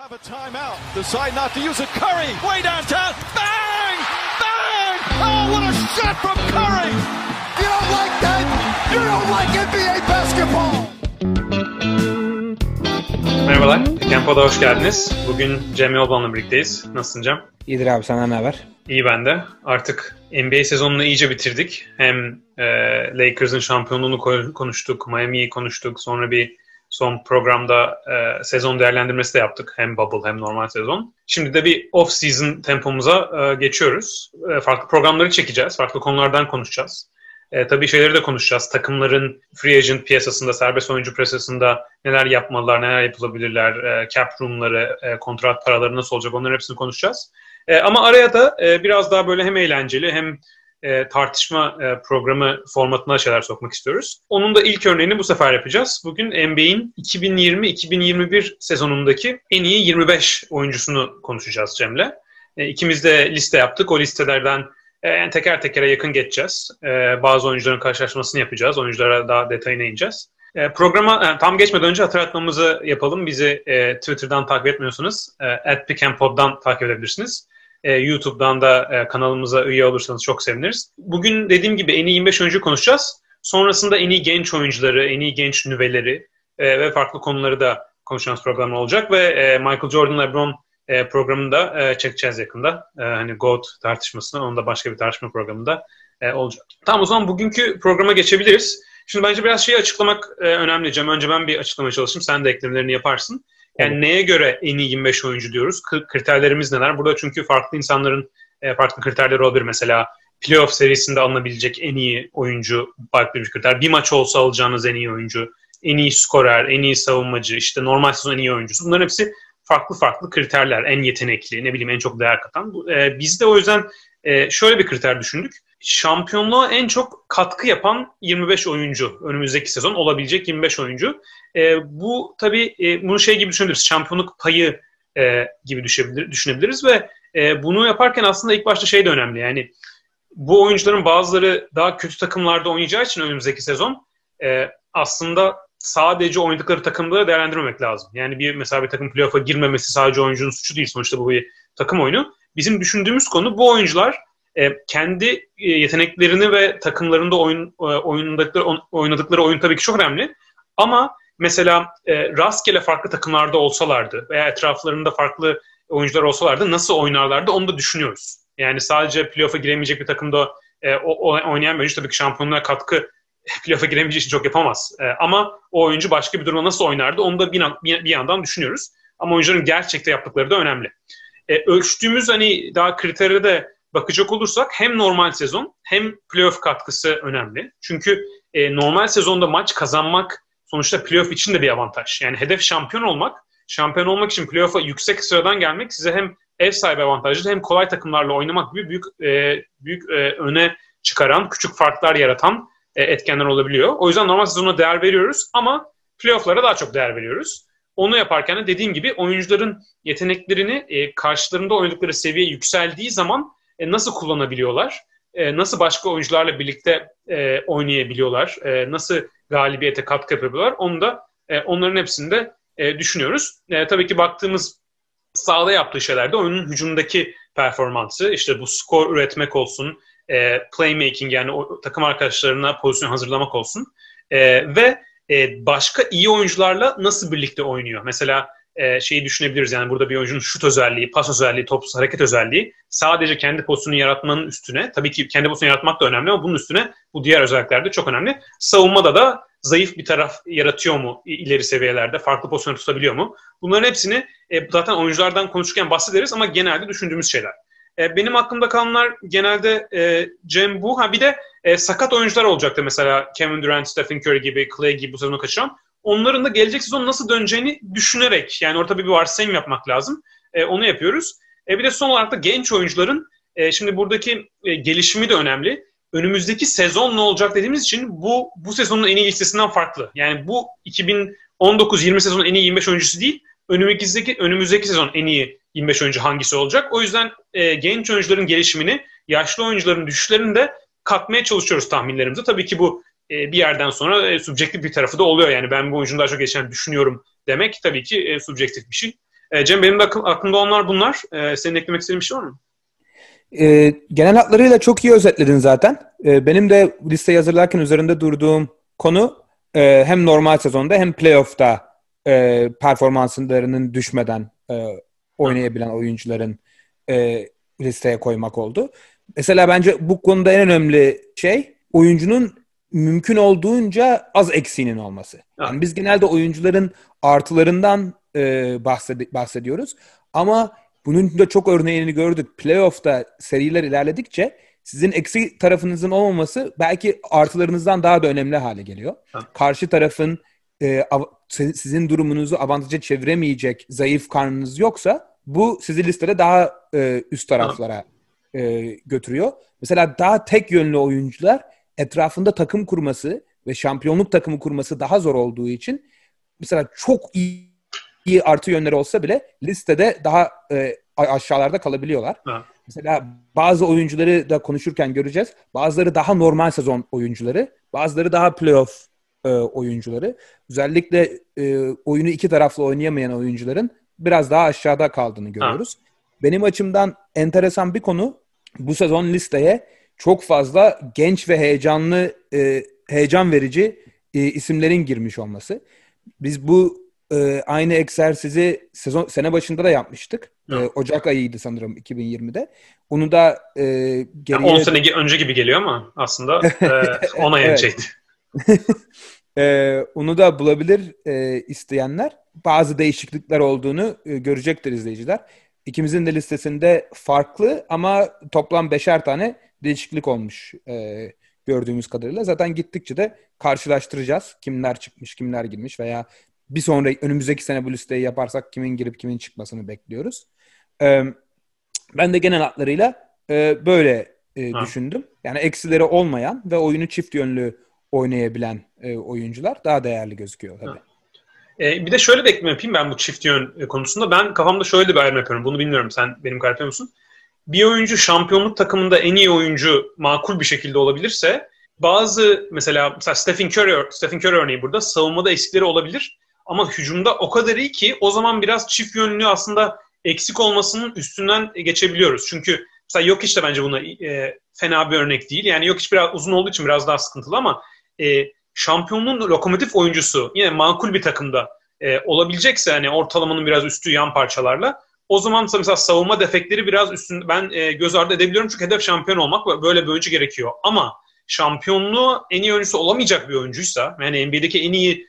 have a timeout. Decide not to use it. Curry, way downtown. Bang! Bang! Oh, what a shot from Curry! You don't like that? You don't like NBA basketball! Merhabalar, Kempo'da hoş geldiniz. Bugün Cem Yolban'la birlikteyiz. Nasılsın Cem? İyidir abi sana ne haber? İyi ben de. Artık NBA sezonunu iyice bitirdik. Hem e, Lakers'ın şampiyonluğunu konuştuk, Miami'yi konuştuk. Sonra bir son programda e, sezon değerlendirmesi de yaptık. Hem bubble hem normal sezon. Şimdi de bir off-season tempomuza e, geçiyoruz. E, farklı programları çekeceğiz. Farklı konulardan konuşacağız. E, tabii şeyleri de konuşacağız. Takımların free agent piyasasında, serbest oyuncu piyasasında neler yapmalılar, neler yapılabilirler, e, cap room'ları, e, kontrat paraları nasıl olacak onların hepsini konuşacağız. E, ama araya da e, biraz daha böyle hem eğlenceli hem e, tartışma e, programı formatına şeyler sokmak istiyoruz. Onun da ilk örneğini bu sefer yapacağız. Bugün NBA'in 2020-2021 sezonundaki en iyi 25 oyuncusunu konuşacağız Cem'le. E, ikimiz de liste yaptık. O listelerden e, yani teker tekere yakın geçeceğiz. E, bazı oyuncuların karşılaşmasını yapacağız. Oyunculara daha detayına ineceğiz. E, programa e, tam geçmeden önce hatırlatmamızı yapalım. Bizi e, Twitter'dan takip etmiyorsanız e, at takip edebilirsiniz e, YouTube'dan da e, kanalımıza üye olursanız çok seviniriz. Bugün dediğim gibi en iyi 25 oyuncu konuşacağız. Sonrasında en iyi genç oyuncuları, en iyi genç nüveleri e, ve farklı konuları da konuşacağımız program olacak ve e, Michael Jordan, LeBron e, programını da e, çekeceğiz yakında. E, hani GOAT tartışmasını, onun da başka bir tartışma programında e, olacak. Tamam o zaman bugünkü programa geçebiliriz. Şimdi bence biraz şeyi açıklamak e, önemli Cem. Önce ben bir açıklama çalışayım. Sen de eklemelerini yaparsın. Yani evet. neye göre en iyi 25 oyuncu diyoruz? Kriterlerimiz neler? Burada çünkü farklı insanların e, farklı kriterleri olabilir. Mesela playoff serisinde alınabilecek en iyi oyuncu farklı bir kriter. Bir maç olsa alacağınız en iyi oyuncu, en iyi skorer, en iyi savunmacı, işte normal sezon en iyi oyuncusu. Bunların hepsi farklı farklı kriterler. En yetenekli, ne bileyim en çok değer katan. E, biz de o yüzden e, şöyle bir kriter düşündük. Şampiyonluğa en çok katkı yapan 25 oyuncu önümüzdeki sezon olabilecek 25 oyuncu. E, bu tabii e, bunu şey gibi düşünebiliriz. Şampiyonluk payı e, gibi düşünebilir, düşünebiliriz ve e, bunu yaparken aslında ilk başta şey de önemli. Yani bu oyuncuların bazıları daha kötü takımlarda oynayacağı için önümüzdeki sezon e, aslında sadece oynadıkları takımları değerlendirmemek lazım. Yani bir mesela bir takım playoff'a girmemesi sadece oyuncunun suçu değil. Sonuçta bu bir takım oyunu. Bizim düşündüğümüz konu bu oyuncular e, kendi e, yeteneklerini ve takımlarında oyun e, oynadıkları, oynadıkları oyun tabii ki çok önemli. Ama mesela e, rastgele farklı takımlarda olsalardı veya etraflarında farklı oyuncular olsalardı nasıl oynarlardı onu da düşünüyoruz. Yani sadece playoff'a giremeyecek bir takımda e, o, oynayan bir oyuncu tabii ki şampiyonluğa katkı playoff'a giremeyeceği için çok yapamaz. E, ama o oyuncu başka bir durumda nasıl oynardı onu da bir, bir, bir yandan düşünüyoruz. Ama oyuncuların gerçekte yaptıkları da önemli. E, ölçtüğümüz hani daha kriteri de bakacak olursak hem normal sezon hem playoff katkısı önemli. Çünkü e, normal sezonda maç kazanmak sonuçta playoff için de bir avantaj. Yani hedef şampiyon olmak. Şampiyon olmak için playoff'a yüksek sıradan gelmek size hem ev sahibi avantajlı hem kolay takımlarla oynamak gibi büyük e, büyük e, öne çıkaran, küçük farklar yaratan e, etkenler olabiliyor. O yüzden normal sezona değer veriyoruz ama playoff'lara daha çok değer veriyoruz. Onu yaparken de dediğim gibi oyuncuların yeteneklerini e, karşılarında oynadıkları seviye yükseldiği zaman e, nasıl kullanabiliyorlar? E, nasıl başka oyuncularla birlikte e, oynayabiliyorlar? E, nasıl galibiyete katkı yapabiliyorlar? Onu da e, onların hepsinde e, düşünüyoruz. E, tabii ki baktığımız sahada yaptığı şeylerde oyunun hücumdaki performansı, işte bu skor üretmek olsun, e, playmaking yani o, takım arkadaşlarına pozisyon hazırlamak olsun e, ve e, başka iyi oyuncularla nasıl birlikte oynuyor? Mesela e, şeyi düşünebiliriz. Yani burada bir oyuncunun şut özelliği, pas özelliği, topsuz hareket özelliği sadece kendi pozisyonunu yaratmanın üstüne, tabii ki kendi pozisyonu yaratmak da önemli ama bunun üstüne bu diğer özellikler de çok önemli. Savunmada da zayıf bir taraf yaratıyor mu ileri seviyelerde, farklı pozisyon tutabiliyor mu? Bunların hepsini e, zaten oyunculardan konuşurken bahsederiz ama genelde düşündüğümüz şeyler. E, benim aklımda kalanlar genelde e, Cem bu. Ha bir de e, sakat oyuncular olacaktı mesela Kevin Durant, Stephen Curry gibi, Clay gibi bu sezonu kaçıran onların da gelecek sezon nasıl döneceğini düşünerek yani orada bir varsayım yapmak lazım. E, onu yapıyoruz. E, bir de son olarak da genç oyuncuların e, şimdi buradaki e, gelişimi de önemli. Önümüzdeki sezon ne olacak dediğimiz için bu bu sezonun en iyi listesinden farklı. Yani bu 2019-20 sezonun en iyi 25 oyuncusu değil. Önümüzdeki önümüzdeki sezon en iyi 25 oyuncu hangisi olacak? O yüzden e, genç oyuncuların gelişimini, yaşlı oyuncuların düşüşlerini de katmaya çalışıyoruz tahminlerimize. Tabii ki bu e, bir yerden sonra e, subjektif bir tarafı da oluyor. Yani ben bu oyuncunun daha çok geçen düşünüyorum demek tabii ki e, subjektif bir şey. E, Cem benim de aklımda onlar bunlar. E, senin eklemek istediğin bir şey var mı? E, genel hatlarıyla çok iyi özetledin zaten. E, benim de listeyi hazırlarken üzerinde durduğum konu e, hem normal sezonda hem playoff'ta e, performanslarının düşmeden e, oynayabilen oyuncuların e, listeye koymak oldu. Mesela bence bu konuda en önemli şey oyuncunun mümkün olduğunca az eksiğinin olması. Yani biz genelde oyuncuların artılarından e, bahsed- bahsediyoruz ama bunun da çok örneğini gördük. Playoff'ta seriler ilerledikçe sizin eksi tarafınızın olmaması belki artılarınızdan daha da önemli hale geliyor. Ha. Karşı tarafın e, av- sizin durumunuzu avantaja çeviremeyecek zayıf karnınız yoksa bu sizi listede daha e, üst taraflara e, götürüyor. Mesela daha tek yönlü oyuncular etrafında takım kurması ve şampiyonluk takımı kurması daha zor olduğu için mesela çok iyi, iyi artı yönleri olsa bile listede daha e, aşağılarda kalabiliyorlar. Ha. Mesela bazı oyuncuları da konuşurken göreceğiz. Bazıları daha normal sezon oyuncuları, bazıları daha playoff e, oyuncuları. Özellikle e, oyunu iki taraflı oynayamayan oyuncuların biraz daha aşağıda kaldığını görüyoruz. Ha. Benim açımdan enteresan bir konu bu sezon listeye çok fazla genç ve heyecanlı, e, heyecan verici e, isimlerin girmiş olması. Biz bu e, aynı egzersizi sezon sene başında da yapmıştık. E, Ocak ayıydı sanırım 2020'de. Onu da e, geriye... Yani 10 sene önce gibi geliyor ama aslında e, 10 ay önceydi. e, onu da bulabilir e, isteyenler. Bazı değişiklikler olduğunu e, görecektir izleyiciler. İkimizin de listesinde farklı ama toplam beşer tane değişiklik olmuş e, gördüğümüz kadarıyla. Zaten gittikçe de karşılaştıracağız. Kimler çıkmış, kimler girmiş veya bir sonraki önümüzdeki sene bu listeyi yaparsak kimin girip kimin çıkmasını bekliyoruz. E, ben de genel hatlarıyla e, böyle e, düşündüm. Yani eksileri olmayan ve oyunu çift yönlü oynayabilen e, oyuncular daha değerli gözüküyor tabii. E, bir de şöyle bir ekleme yapayım ben bu çift yön e, konusunda. Ben kafamda şöyle bir ayrım yapıyorum. Bunu bilmiyorum. Sen benim kadar musun? Bir oyuncu şampiyonluk takımında en iyi oyuncu makul bir şekilde olabilirse bazı mesela, mesela Stephen Curry, Stephen Curry örneği burada savunmada eksikleri olabilir. Ama hücumda o kadar iyi ki o zaman biraz çift yönlü aslında eksik olmasının üstünden geçebiliyoruz. Çünkü mesela yok işte bence buna e, fena bir örnek değil. Yani yok hiç biraz uzun olduğu için biraz daha sıkıntılı ama e, şampiyonluğun lokomotif oyuncusu yine makul bir takımda e, olabilecekse hani ortalamanın biraz üstü yan parçalarla o zaman mesela savunma defekleri biraz üstün ben e, göz ardı edebiliyorum çünkü hedef şampiyon olmak ve böyle bir oyuncu gerekiyor. Ama şampiyonluğu en iyi oyuncusu olamayacak bir oyuncuysa yani NBA'deki en iyi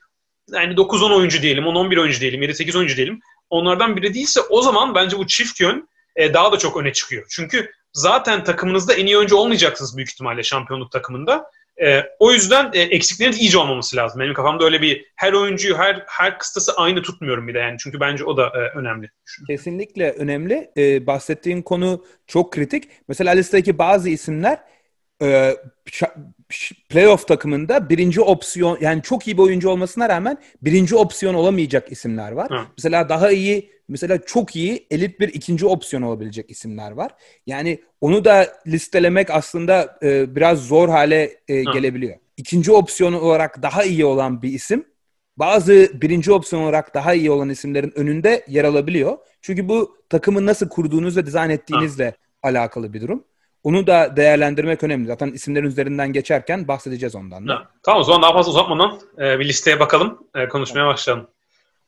yani 9-10 oyuncu diyelim, 10-11 oyuncu diyelim, 7-8 oyuncu diyelim. Onlardan biri değilse o zaman bence bu çift yön e, daha da çok öne çıkıyor. Çünkü zaten takımınızda en iyi oyuncu olmayacaksınız büyük ihtimalle şampiyonluk takımında. E, o yüzden e, eksiklerin iyice olmaması lazım. Benim kafamda öyle bir her oyuncuyu her her kıstası aynı tutmuyorum bir de yani. Çünkü bence o da e, önemli. Kesinlikle önemli. E, bahsettiğin konu çok kritik. Mesela listedeki bazı isimler e, playoff takımında birinci opsiyon yani çok iyi bir oyuncu olmasına rağmen birinci opsiyon olamayacak isimler var. Hı. Mesela daha iyi mesela çok iyi elit bir ikinci opsiyon olabilecek isimler var. Yani onu da listelemek aslında e, biraz zor hale e, gelebiliyor. İkinci opsiyon olarak daha iyi olan bir isim bazı birinci opsiyon olarak daha iyi olan isimlerin önünde yer alabiliyor. Çünkü bu takımı nasıl kurduğunuz ve dizayn ettiğinizle Hı. alakalı bir durum. Onu da değerlendirmek önemli. Zaten isimlerin üzerinden geçerken bahsedeceğiz ondan da. Tamam o zaman daha fazla uzatmadan e, bir listeye bakalım. E, konuşmaya başlayalım.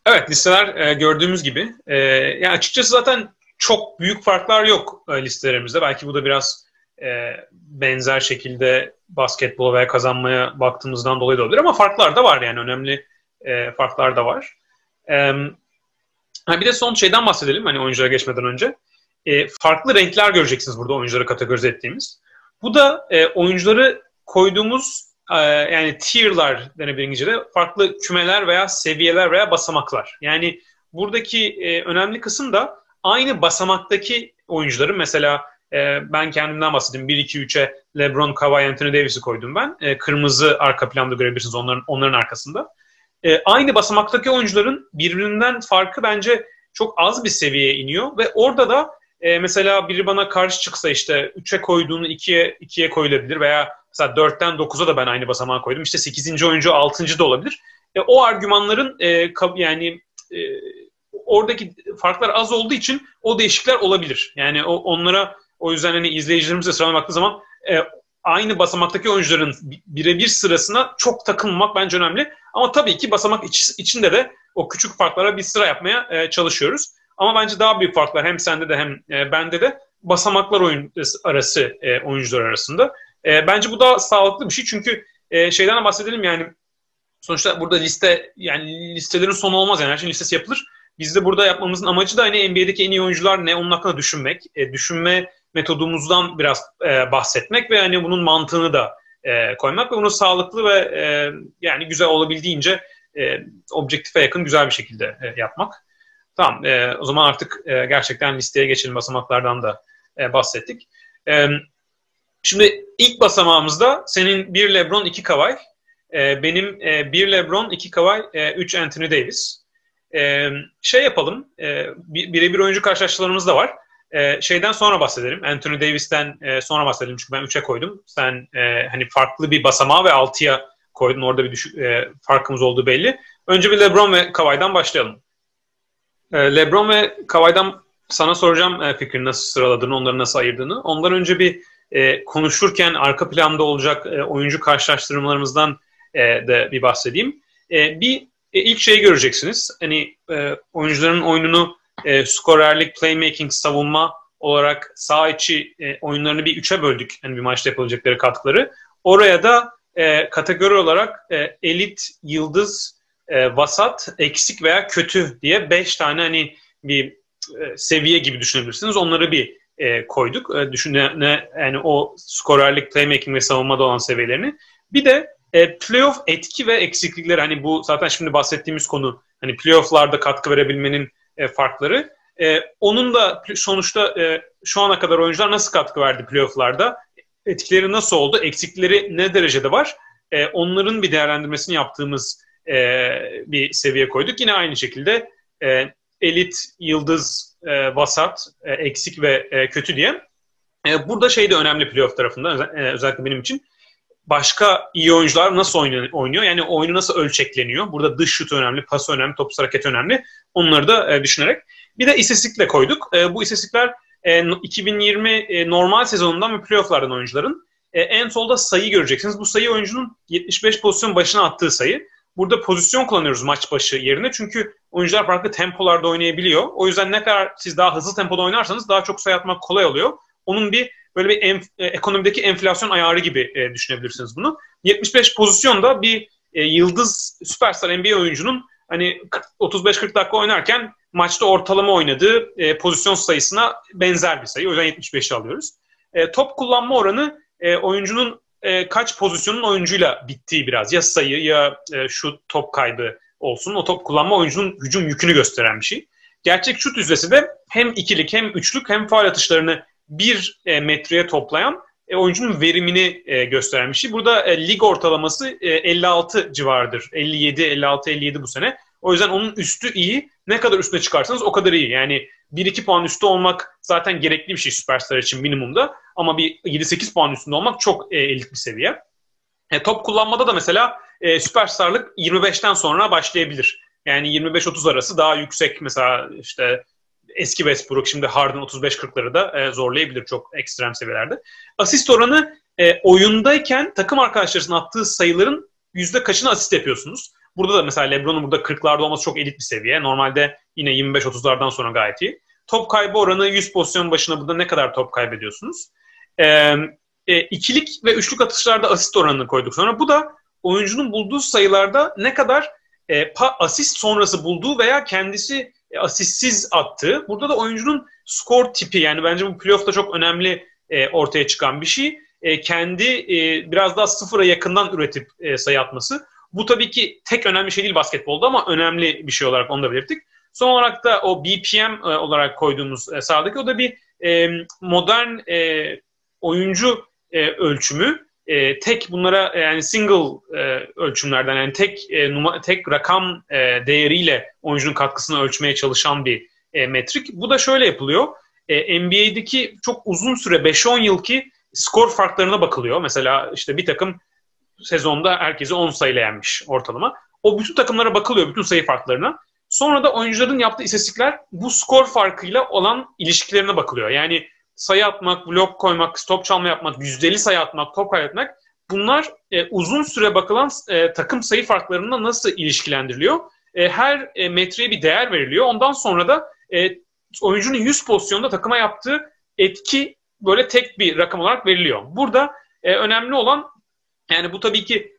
Evet listeler e, gördüğümüz gibi. E, yani açıkçası zaten çok büyük farklar yok e, listelerimizde. Belki bu da biraz benzer şekilde basketbol veya kazanmaya baktığımızdan dolayı da olabilir. Ama farklar da var yani önemli farklar da var. Bir de son şeyden bahsedelim hani oyunculara geçmeden önce farklı renkler göreceksiniz burada oyuncuları kategorize ettiğimiz. Bu da oyuncuları koyduğumuz yani tier'lar denebilir İngilizce'de farklı kümeler veya seviyeler veya basamaklar. Yani buradaki e, önemli kısım da aynı basamaktaki oyuncuların mesela e, ben kendimden bahsedeyim 1-2-3'e LeBron, Kawhi, Anthony Davis'i koydum ben. E, kırmızı arka planda görebilirsiniz onların onların arkasında. Aynı basamaktaki oyuncuların birbirinden farkı bence çok az bir seviyeye iniyor ve orada da mesela biri bana karşı çıksa işte 3'e koyduğunu 2'ye 2'ye koyulabilir veya mesela 4'ten 9'a da ben aynı basamağa koydum. İşte 8. oyuncu 6. da olabilir. E, o argümanların e, yani e, oradaki farklar az olduğu için o değişiklikler olabilir. Yani o, onlara o yüzden hani izleyicilerimiz de sıralama baktığı zaman e, aynı basamaktaki oyuncuların birebir sırasına çok takılmamak bence önemli. Ama tabii ki basamak iç, içinde de o küçük farklara bir sıra yapmaya e, çalışıyoruz. Ama bence daha büyük farklar hem sende de hem e, bende de basamaklar oyun arası e, oyuncular arasında. E, bence bu da sağlıklı bir şey çünkü e, şeyden de bahsedelim yani sonuçta burada liste yani listelerin sonu olmaz yani her şeyin listesi yapılır. Biz de burada yapmamızın amacı da hani NBA'deki en iyi oyuncular ne onun hakkında düşünmek. E, düşünme metodumuzdan biraz e, bahsetmek ve hani bunun mantığını da e, koymak ve bunu sağlıklı ve e, yani güzel olabildiğince e, objektife yakın güzel bir şekilde e, yapmak. Tamam e, o zaman artık e, gerçekten listeye geçelim basamaklardan da e, bahsettik. E, şimdi ilk basamağımızda senin bir LeBron, iki Kawhi. E, benim e, bir LeBron, iki Kawhi, e, üç Anthony Davis. E, şey yapalım, e, birebir oyuncu karşılaşmalarımız da var. E, şeyden sonra bahsedelim. Anthony Davis'ten e, sonra bahsedelim çünkü ben 3'e koydum. Sen hani farklı bir basamağı ve 6'ya koydun. Orada bir düşük, farkımız olduğu belli. Önce bir LeBron ve Kawhi'den başlayalım. LeBron ve Kawhi'den sana soracağım e, fikrini nasıl sıraladığını, onları nasıl ayırdığını. Ondan önce bir e, konuşurken arka planda olacak e, oyuncu karşılaştırmalarımızdan e, de bir bahsedeyim. E, bir ilk şeyi göreceksiniz. Hani oyuncuların oyununu skorerlik, playmaking, savunma olarak sağ içi oyunlarını bir üçe böldük. Yani bir maçta yapılacakları katkıları. Oraya da kategori olarak elit, yıldız, vasat, eksik veya kötü diye beş tane hani bir seviye gibi düşünebilirsiniz. Onları bir e, koyduk. E, düşüne, yani o skorerlik, playmaking ve savunmada olan seviyelerini. Bir de e, playoff etki ve eksiklikleri hani bu zaten şimdi bahsettiğimiz konu hani playofflarda katkı verebilmenin e, farkları. E, onun da sonuçta e, şu ana kadar oyuncular nasıl katkı verdi playofflarda? Etkileri nasıl oldu? Eksikleri ne derecede var? E, onların bir değerlendirmesini yaptığımız e, bir seviye koyduk. Yine aynı şekilde e, elit, yıldız, e, vasat, e, eksik ve e, kötü diye. E, burada şey de önemli playoff tarafında e, özellikle benim için. Başka iyi oyuncular nasıl oynuyor? Yani oyunu nasıl ölçekleniyor? Burada dış şut önemli, pas önemli, topsuz hareket önemli. Onları da e, düşünerek. Bir de istatistikle koyduk. E, bu istatistikler e, 2020 e, normal sezonundan ve playofflardan oyuncuların. E, en solda sayı göreceksiniz. Bu sayı oyuncunun 75 pozisyon başına attığı sayı. Burada pozisyon kullanıyoruz maç başı yerine. Çünkü oyuncular farklı tempolarda oynayabiliyor. O yüzden ne kadar siz daha hızlı tempoda oynarsanız daha çok sayı atmak kolay oluyor. Onun bir böyle bir enf, e, ekonomideki enflasyon ayarı gibi e, düşünebilirsiniz bunu. 75 pozisyonda bir e, yıldız süperstar NBA oyuncunun hani 35-40 dakika oynarken maçta ortalama oynadığı e, pozisyon sayısına benzer bir sayı. O yüzden 75'i alıyoruz. E, top kullanma oranı e, oyuncunun e, kaç pozisyonun oyuncuyla bittiği biraz. Ya sayı ya e, şu top kaybı olsun. O top kullanma oyuncunun hücum yükünü gösteren bir şey. Gerçek şut yüzdesi de hem ikilik hem üçlük hem faal atışlarını bir e, metreye toplayan e, oyuncunun verimini e, gösteren bir şey. Burada e, lig ortalaması e, 56 civarıdır. 57, 56, 57 bu sene. O yüzden onun üstü iyi. Ne kadar üstüne çıkarsanız o kadar iyi. Yani 1-2 puan üstü olmak zaten gerekli bir şey süperstar için minimumda. Ama bir 7-8 puan üstünde olmak çok e, elit bir seviye. E, top kullanmada da mesela e, süperstarlık 25'ten sonra başlayabilir. Yani 25-30 arası daha yüksek mesela işte eski Westbrook şimdi Harden 35-40'ları da e, zorlayabilir çok ekstrem seviyelerde. Asist oranı e, oyundayken takım arkadaşlarının attığı sayıların yüzde kaçını asist yapıyorsunuz. Burada da mesela LeBron'un burada 40'larda olması çok elit bir seviye. Normalde yine 25-30'lardan sonra gayet iyi. Top kaybı oranı 100 pozisyon başına burada ne kadar top kaybediyorsunuz? E, e, ikilik ve üçlük atışlarda asist oranını koyduk sonra. Bu da oyuncunun bulduğu sayılarda ne kadar e, asist sonrası bulduğu veya kendisi e, asistsiz attığı. Burada da oyuncunun skor tipi yani bence bu playoff'ta çok önemli e, ortaya çıkan bir şey. E, kendi e, biraz daha sıfıra yakından üretip e, sayı atması. Bu tabii ki tek önemli şey değil basketbolda ama önemli bir şey olarak onu da belirttik. Son olarak da o BPM e, olarak koyduğumuz e, sağdaki o da bir e, modern oyuncu ölçümü. Tek bunlara yani single ölçümlerden yani tek tek rakam değeriyle oyuncunun katkısını ölçmeye çalışan bir metrik. Bu da şöyle yapılıyor. NBA'deki çok uzun süre 5-10 yıl ki skor farklarına bakılıyor. Mesela işte bir takım sezonda herkesi 10 sayıyla yenmiş ortalama. O bütün takımlara bakılıyor, bütün sayı farklarına. Sonra da oyuncuların yaptığı istatistikler bu skor farkıyla olan ilişkilerine bakılıyor. Yani sayı atmak, blok koymak, stop çalma yapmak, yüzdeli sayı atmak, top kaybetmek bunlar e, uzun süre bakılan e, takım sayı farklarında nasıl ilişkilendiriliyor? E, her e, metreye bir değer veriliyor. Ondan sonra da e, oyuncunun 100 pozisyonda takıma yaptığı etki böyle tek bir rakam olarak veriliyor. Burada e, önemli olan yani bu tabii ki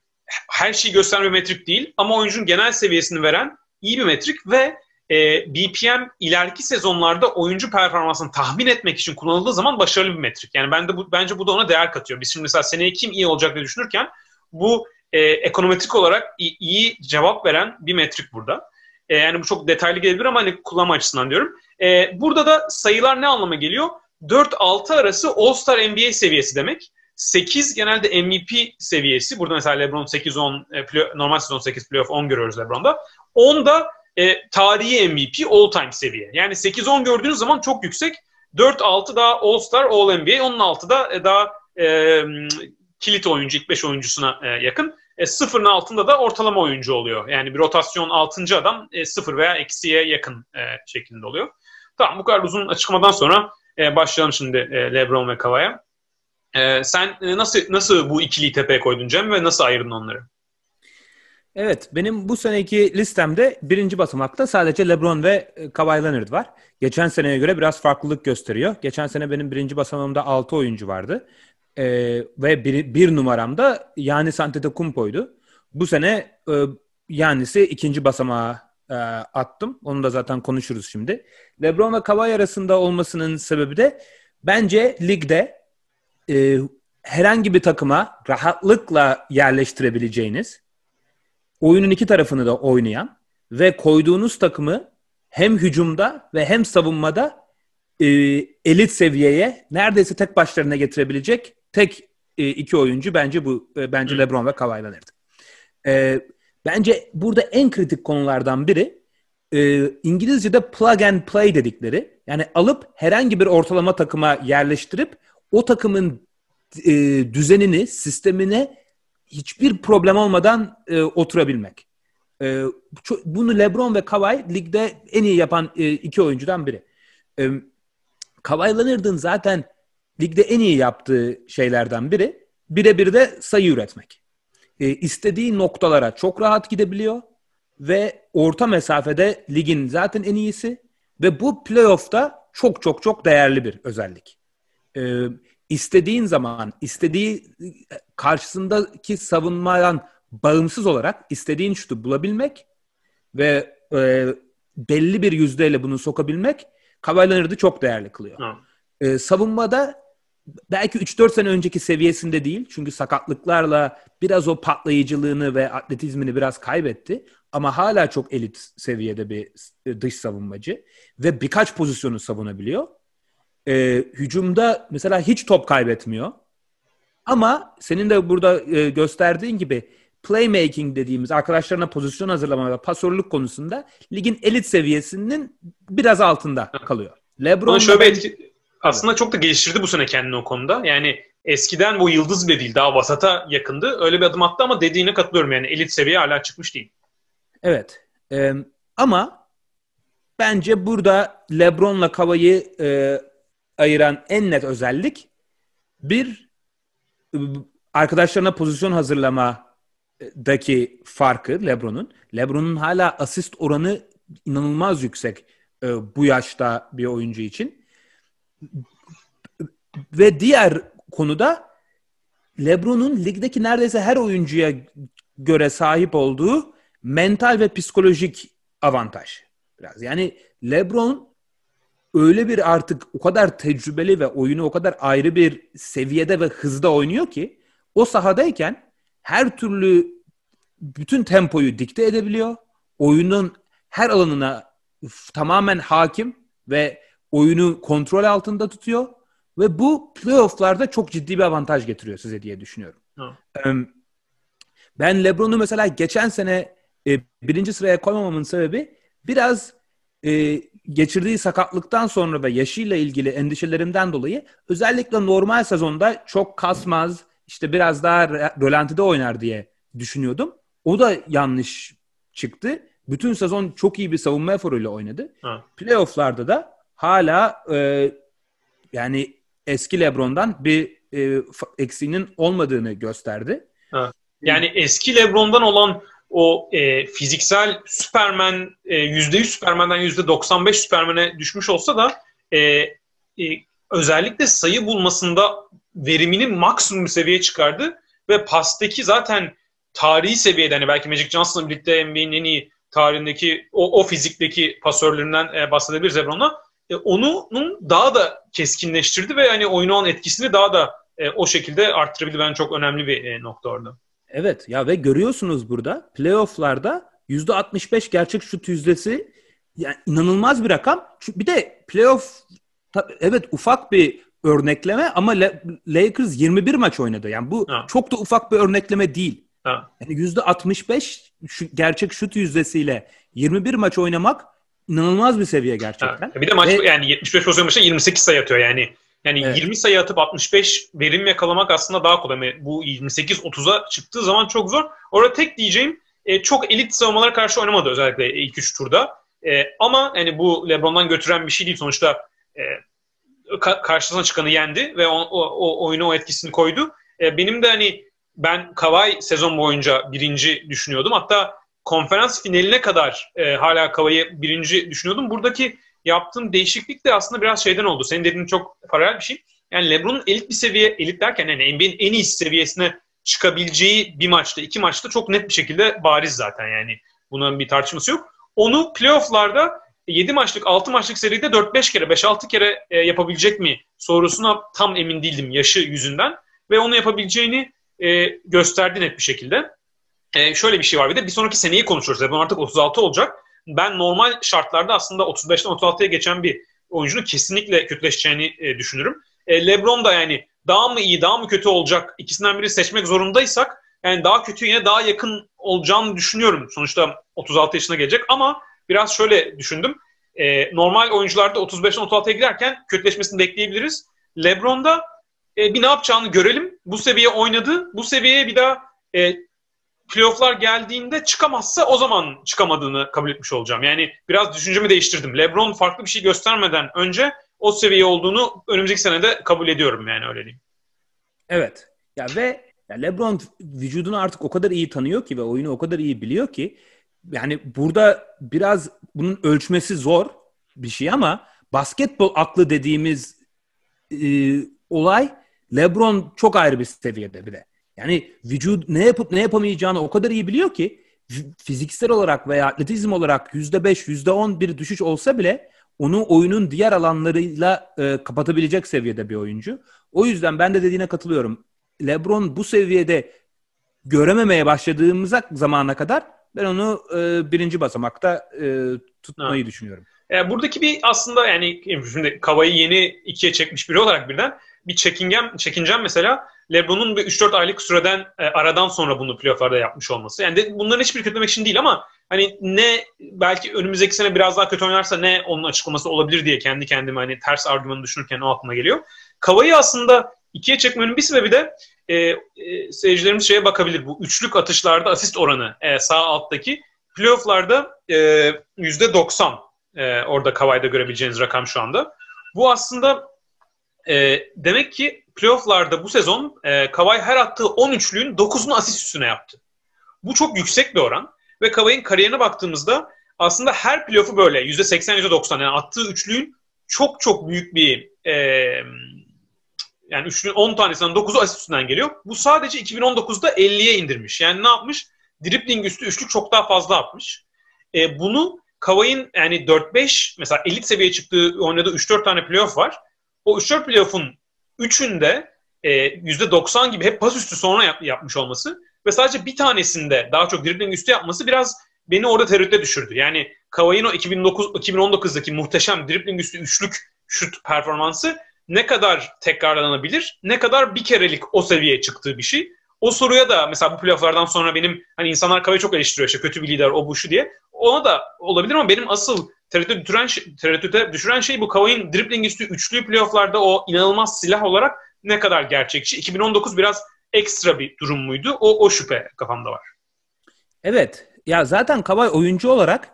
her şeyi gösteren bir metrik değil ama oyuncunun genel seviyesini veren iyi bir metrik ve e, BPM ileriki sezonlarda oyuncu performansını tahmin etmek için kullanıldığı zaman başarılı bir metrik. Yani ben de bu, bence bu da ona değer katıyor. Biz şimdi mesela seneye kim iyi olacak diye düşünürken bu e, ekonometrik olarak iyi, iyi cevap veren bir metrik burada. E, yani bu çok detaylı gelebilir ama hani kullanma açısından diyorum. E, burada da sayılar ne anlama geliyor? 4-6 arası All-Star NBA seviyesi demek. 8 genelde MVP seviyesi. Burada mesela LeBron 8-10, e, normal sezon 8 playoff 10 görüyoruz LeBron'da. 10 da e, tarihi MVP all time seviye. Yani 8-10 gördüğünüz zaman çok yüksek. 4-6 daha All Star, All NBA. Onun altı da e, daha e, kilit oyuncu, ilk 5 oyuncusuna e, yakın. E, sıfırın altında da ortalama oyuncu oluyor. Yani bir rotasyon 6. adam e, sıfır veya eksiye yakın e, şeklinde oluyor. Tamam bu kadar uzun açıklamadan sonra e, başlayalım şimdi e, LeBron ve Kava'ya. E, sen e, nasıl nasıl bu ikiliyi tepeye koydun Cem ve nasıl ayırdın onları? Evet, benim bu seneki listemde birinci basamakta sadece LeBron ve e, Kawhi Leonard var. Geçen seneye göre biraz farklılık gösteriyor. Geçen sene benim birinci basamağımda 6 oyuncu vardı. Ee, ve bir, bir numaramda Yanis Antetokounmpo'ydu. Bu sene e, Yanis'i ikinci basamağa e, attım. Onu da zaten konuşuruz şimdi. LeBron ve Kawhi arasında olmasının sebebi de bence ligde e, herhangi bir takıma rahatlıkla yerleştirebileceğiniz oyunun iki tarafını da oynayan ve koyduğunuz takımı hem hücumda ve hem savunmada e, elit seviyeye neredeyse tek başlarına getirebilecek tek e, iki oyuncu bence bu e, bence LeBron ve Kawhi Leonard. E, bence burada en kritik konulardan biri e, İngilizce'de plug and play dedikleri yani alıp herhangi bir ortalama takıma yerleştirip o takımın e, düzenini, sistemine hiçbir problem olmadan e, oturabilmek. E, bunu LeBron ve Kawhi ligde en iyi yapan e, iki oyuncudan biri. E, Kawhi Leonard'ın zaten ligde en iyi yaptığı şeylerden biri birebir de sayı üretmek. E, istediği noktalara çok rahat gidebiliyor ve orta mesafede ligin zaten en iyisi ve bu playoff'ta çok çok çok değerli bir özellik. E, istediğin zaman, istediği karşısındaki savunmadan bağımsız olarak istediğin şutu bulabilmek ve e, belli bir yüzdeyle bunu sokabilmek Kawhi çok değerli kılıyor. E, savunmada belki 3-4 sene önceki seviyesinde değil. Çünkü sakatlıklarla biraz o patlayıcılığını ve atletizmini biraz kaybetti. Ama hala çok elit seviyede bir dış savunmacı. Ve birkaç pozisyonu savunabiliyor e, hücumda mesela hiç top kaybetmiyor. Ama senin de burada e, gösterdiğin gibi playmaking dediğimiz arkadaşlarına pozisyon hazırlama ve pasörlük konusunda ligin elit seviyesinin biraz altında kalıyor. LeBron şöyle etki, aslında çok da geliştirdi bu sene kendini o konuda. Yani eskiden bu yıldız bile değil daha vasata yakındı. Öyle bir adım attı ama dediğine katılıyorum yani elit seviye hala çıkmış değil. Evet. E, ama bence burada LeBron'la Kava'yı e, ayıran en net özellik bir arkadaşlarına pozisyon hazırlamadaki farkı LeBron'un. LeBron'un hala asist oranı inanılmaz yüksek e, bu yaşta bir oyuncu için. Ve diğer konuda LeBron'un ligdeki neredeyse her oyuncuya göre sahip olduğu mental ve psikolojik avantaj. Biraz yani LeBron öyle bir artık o kadar tecrübeli ve oyunu o kadar ayrı bir seviyede ve hızda oynuyor ki o sahadayken her türlü bütün tempoyu dikte edebiliyor. Oyunun her alanına tamamen hakim ve oyunu kontrol altında tutuyor ve bu playofflarda çok ciddi bir avantaj getiriyor size diye düşünüyorum. Hmm. Ben LeBron'u mesela geçen sene e, birinci sıraya koymamamın sebebi biraz e, geçirdiği sakatlıktan sonra ve yaşıyla ilgili endişelerimden dolayı özellikle normal sezonda çok kasmaz, işte biraz daha rölantide oynar diye düşünüyordum. O da yanlış çıktı bütün sezon çok iyi bir savunma eforuyla oynadı. Ha. Playoff'larda da hala e, yani eski LeBron'dan bir e, eksiğinin olmadığını gösterdi. Ha. Yani eski LeBron'dan olan o e, fiziksel Superman e, %100 Superman'den %95 Superman'e düşmüş olsa da e, e, özellikle sayı bulmasında verimini maksimum seviyeye çıkardı ve pastaki zaten tarihi seviyede hani belki Magic Johnson'la birlikte NBA'nin en iyi tarihindeki o, o fizikteki pasörlerinden e, bahsedebiliriz LeBron'a. E, onun daha da keskinleştirdi ve hani oyuna olan etkisini daha da e, o şekilde arttırabildi. Ben çok önemli bir e, nokta orada. Evet ya ve görüyorsunuz burada playofflarda %65 gerçek şut yüzdesi yani inanılmaz bir rakam. Bir de playoff evet ufak bir örnekleme ama Lakers 21 maç oynadı. Yani bu ha. çok da ufak bir örnekleme değil. Ha. Yani %65 şu gerçek şut yüzdesiyle 21 maç oynamak inanılmaz bir seviye gerçekten. Ha. Bir de maç Ve, yani 75 pozisyon başına 28 sayı atıyor yani. Yani evet. 20 sayı atıp 65 verim yakalamak aslında daha kolay. Yani bu 28-30'a çıktığı zaman çok zor. Orada tek diyeceğim e, çok elit savunmalara karşı oynamadı özellikle ilk üç turda. E, ama yani bu LeBron'dan götüren bir şey değil. Sonuçta e, ka- karşısına çıkanı yendi ve o, o, o oyuna o etkisini koydu. E, benim de hani ben Kawhi sezon boyunca birinci düşünüyordum. Hatta konferans finaline kadar e, hala Kawhi'yi birinci düşünüyordum. Buradaki yaptığım değişiklik de aslında biraz şeyden oldu. Senin dediğin çok paralel bir şey. Yani LeBron'un elit bir seviye, elit derken yani NBA'nin en iyi seviyesine çıkabileceği bir maçta, iki maçta çok net bir şekilde bariz zaten yani. Bunun bir tartışması yok. Onu playofflarda 7 maçlık, 6 maçlık seride 4-5 kere, 5-6 kere e, yapabilecek mi sorusuna tam emin değildim yaşı yüzünden. Ve onu yapabileceğini e, gösterdi net bir şekilde. E, şöyle bir şey var bir de bir sonraki seneyi konuşuyoruz. LeBron artık 36 olacak. Ben normal şartlarda aslında 35'ten 36'ya geçen bir oyuncunun kesinlikle kötüleşeceğini e, düşünürüm. E, LeBron da yani daha mı iyi, daha mı kötü olacak ikisinden biri seçmek zorundaysak yani daha kötü yine daha yakın olacağını düşünüyorum. Sonuçta 36 yaşına gelecek ama biraz şöyle düşündüm. E, normal oyuncularda 35'ten 36'ya giderken kötüleşmesini bekleyebiliriz. LeBron'da e, bir ne yapacağını görelim. Bu seviye oynadı. Bu seviyeye bir daha e, playofflar geldiğinde çıkamazsa o zaman çıkamadığını kabul etmiş olacağım. Yani biraz düşüncemi değiştirdim. LeBron farklı bir şey göstermeden önce o seviye olduğunu önümüzdeki senede kabul ediyorum yani öyle diyeyim. Evet. Ya ve ya LeBron vücudunu artık o kadar iyi tanıyor ki ve oyunu o kadar iyi biliyor ki yani burada biraz bunun ölçmesi zor bir şey ama basketbol aklı dediğimiz e, olay LeBron çok ayrı bir seviyede bir de. Yani vücut ne yapıp ne yapamayacağını o kadar iyi biliyor ki fiziksel olarak veya atletizm olarak yüzde beş, yüzde on bir düşüş olsa bile onu oyunun diğer alanlarıyla e, kapatabilecek seviyede bir oyuncu. O yüzden ben de dediğine katılıyorum. LeBron bu seviyede görememeye başladığımıza zamana kadar ben onu e, birinci basamakta e, tutmayı ha. düşünüyorum. E, buradaki bir aslında yani şimdi Kavay'ı yeni ikiye çekmiş biri olarak birden bir çekingen, çekincem mesela LeBron'un bir 3-4 aylık süreden e, aradan sonra bunu playofflarda yapmış olması. Yani de, bunların hiçbir kötülemek için değil ama hani ne belki önümüzdeki sene biraz daha kötü oynarsa ne onun açıklaması olabilir diye kendi kendime hani ters argümanı düşünürken o aklıma geliyor. Kavayı aslında ikiye çekmenin bir sebebi de e, e, seyircilerimiz şeye bakabilir. Bu üçlük atışlarda asist oranı e, sağ alttaki playofflarda e, %90 e, orada Kavay'da görebileceğiniz rakam şu anda. Bu aslında e, demek ki playofflarda bu sezon e, Kawhi her attığı 10 üçlüğün 9'unu asist üstüne yaptı. Bu çok yüksek bir oran. Ve Kawhi'nin kariyerine baktığımızda aslında her playoff'u böyle %80 %90 yani attığı üçlüğün çok çok büyük bir e, yani üçlüğün 10 tanesinden 9'u asist üstünden geliyor. Bu sadece 2019'da 50'ye indirmiş. Yani ne yapmış? Dribbling üstü üçlük çok daha fazla atmış. E, bunu Kawhi'nin yani 4-5 mesela elit seviyeye çıktığı oynadığı 3-4 tane playoff var o 3-4 playoff'un 3'ünde e, %90 gibi hep pas üstü sonra yap, yapmış olması ve sadece bir tanesinde daha çok dribbling üstü yapması biraz beni orada tereddüte düşürdü. Yani Kawhi'nin o 2009, 2019'daki muhteşem dribbling üstü üçlük şut performansı ne kadar tekrarlanabilir, ne kadar bir kerelik o seviyeye çıktığı bir şey. O soruya da mesela bu playofflardan sonra benim hani insanlar Kawhi çok eleştiriyor işte kötü bir lider o bu şu diye. Ona da olabilir ama benim asıl tereddüte düşüren, şey, tereddüte düşüren şey bu Kawhi'nin dribbling üstü üçlü playofflarda o inanılmaz silah olarak ne kadar gerçekçi. 2019 biraz ekstra bir durum muydu? O, o şüphe kafamda var. Evet. Ya zaten Kavay oyuncu olarak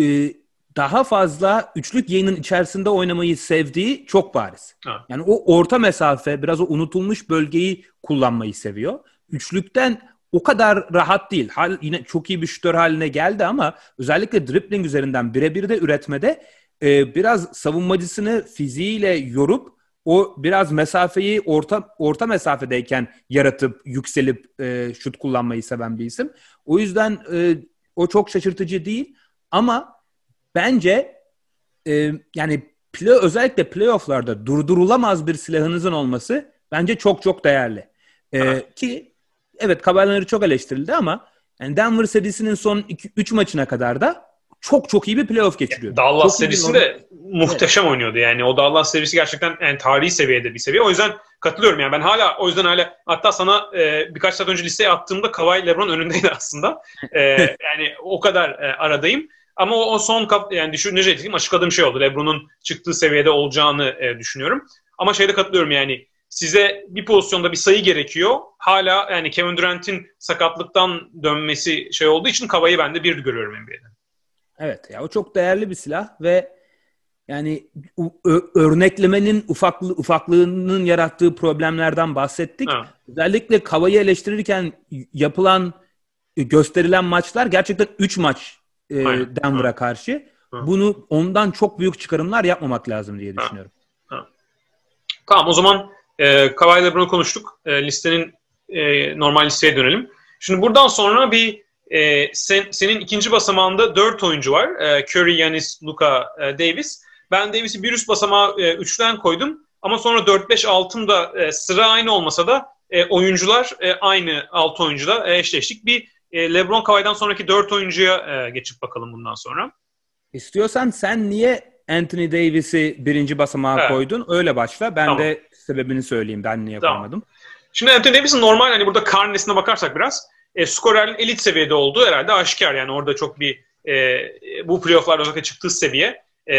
e, daha fazla üçlük yayının içerisinde oynamayı sevdiği çok bariz. Ha. Yani o orta mesafe, biraz o unutulmuş bölgeyi kullanmayı seviyor. Üçlükten o kadar rahat değil. Hal, yine çok iyi bir şütör haline geldi ama özellikle dribbling üzerinden birebir de üretmede e, biraz savunmacısını fiziğiyle yorup o biraz mesafeyi orta orta mesafedeyken yaratıp yükselip e, şut kullanmayı seven bir isim. O yüzden e, o çok şaşırtıcı değil ama bence e, yani play, özellikle playofflarda durdurulamaz bir silahınızın olması bence çok çok değerli. E, ki evet Caballeros çok eleştirildi ama yani Denver serisinin son 3 maçına kadar da çok çok iyi bir playoff geçiriyor. Dallas çok serisi de muhteşem evet. oynuyordu. Yani o Dallas serisi gerçekten yani tarihi seviyede bir seviye. O yüzden katılıyorum yani ben hala o yüzden hala hatta sana e, birkaç saat önce listeye attığımda Kawhi LeBron önündeydi aslında. E, yani o kadar e, aradayım. Ama o, o son kap, yani düşünecek açıkladığım şey oldu. LeBron'un çıktığı seviyede olacağını e, düşünüyorum. Ama şeyde katılıyorum yani size bir pozisyonda bir sayı gerekiyor. Hala yani Kevin Durant'in sakatlıktan dönmesi şey olduğu için Kavay'ı ben de bir görüyorum NBA'de. Evet ya o çok değerli bir silah ve yani örneklemenin ufaklı ufaklığının yarattığı problemlerden bahsettik. Ha. Özellikle Kavay'ı eleştirirken yapılan gösterilen maçlar gerçekten 3 maç e, Denver'a karşı. Ha. Bunu ondan çok büyük çıkarımlar yapmamak lazım diye düşünüyorum. Ha. Ha. Tamam o zaman e, Kawhi LeBron'u konuştuk. E, listenin e, normal listeye dönelim. Şimdi buradan sonra bir e, sen, senin ikinci basamağında dört oyuncu var. E, Curry, Yanis, Luka, e, Davis. Ben Davis'i bir üst basamağa e, üçten koydum. Ama sonra 4-5-6'm da e, sıra aynı olmasa da e, oyuncular e, aynı altı oyuncuda e, eşleştik. Bir e, LeBron Kawhi'den sonraki dört oyuncuya e, geçip bakalım bundan sonra. İstiyorsan sen niye Anthony Davis'i birinci basamağa evet. koydun? Öyle başla. Ben tamam. de sebebini söyleyeyim. Ben niye tamam. koymadım. Şimdi Anthony Davis'in normal hani burada karnesine bakarsak biraz e, skorerliğin elit seviyede olduğu herhalde aşikar. Yani orada çok bir e, bu playofflarda özellikle çıktığı seviye e,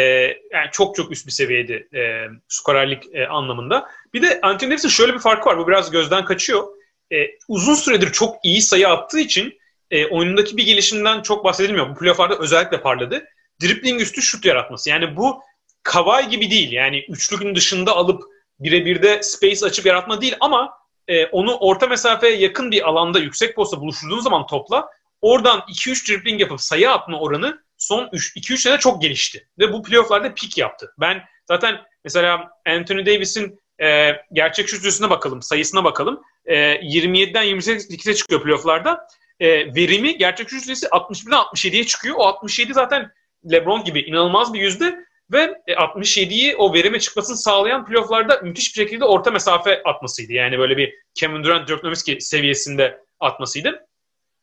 yani çok çok üst bir seviyeydi e, skorerlik e, anlamında. Bir de Anthony Davis'in şöyle bir farkı var. Bu biraz gözden kaçıyor. E, uzun süredir çok iyi sayı attığı için e, oyunundaki bir gelişimden çok bahsedilmiyor. Bu playofflarda özellikle parladı. Dribbling üstü şut yaratması. Yani bu Kavay gibi değil. Yani üçlükün dışında alıp birebir de space açıp yaratma değil ama e, onu orta mesafeye yakın bir alanda yüksek posta buluşturduğun zaman topla oradan 2-3 dribbling yapıp sayı atma oranı son 2-3 sene çok gelişti. Ve bu playofflarda pik yaptı. Ben zaten mesela Anthony Davis'in e, gerçek şut yüzdesine bakalım, sayısına bakalım. E, 27'den 28'e çıkıyor playofflarda. E, verimi gerçek şut yüzdesi 61'den 67'ye çıkıyor. O 67 zaten LeBron gibi inanılmaz bir yüzde ve 67'yi e, o verime çıkmasını sağlayan playofflarda müthiş bir şekilde orta mesafe atmasıydı. Yani böyle bir Kevin Durant, Dirk Nowitzki seviyesinde atmasıydı.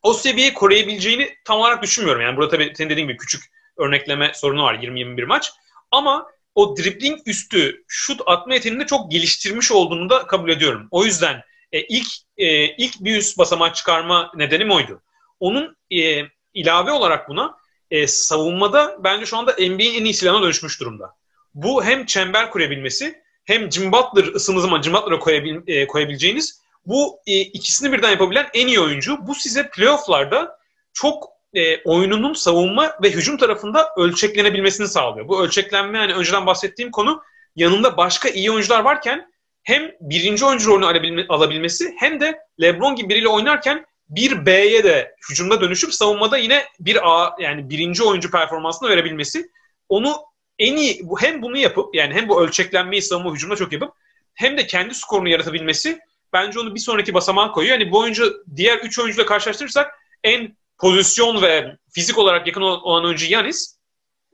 O seviyeyi koruyabileceğini tam olarak düşünmüyorum. Yani burada tabii senin dediğin gibi küçük örnekleme sorunu var 20-21 maç. Ama o dribbling üstü şut atma yeteneğini çok geliştirmiş olduğunu da kabul ediyorum. O yüzden e, ilk e, ilk bir üst basamağı çıkarma nedenim oydu. Onun e, ilave olarak buna e, savunmada bence şu anda NBA'in en iyi silahına dönüşmüş durumda. Bu hem çember kurabilmesi hem Jim Butler ısındığı zaman Jim Butler'a koyabil, e, koyabileceğiniz bu e, ikisini birden yapabilen en iyi oyuncu. Bu size playofflarda çok e, oyununun savunma ve hücum tarafında ölçeklenebilmesini sağlıyor. Bu ölçeklenme yani önceden bahsettiğim konu yanında başka iyi oyuncular varken hem birinci oyuncu rolünü alabilmesi hem de LeBron gibi biriyle oynarken bir B'ye de hücumda dönüşüp savunmada yine bir A yani birinci oyuncu performansını verebilmesi onu en iyi hem bunu yapıp yani hem bu ölçeklenmeyi savunma hücumda çok yapıp hem de kendi skorunu yaratabilmesi bence onu bir sonraki basamağa koyuyor. Yani bu oyuncu diğer üç oyuncuyla karşılaştırırsak en pozisyon ve fizik olarak yakın olan oyuncu Yanis.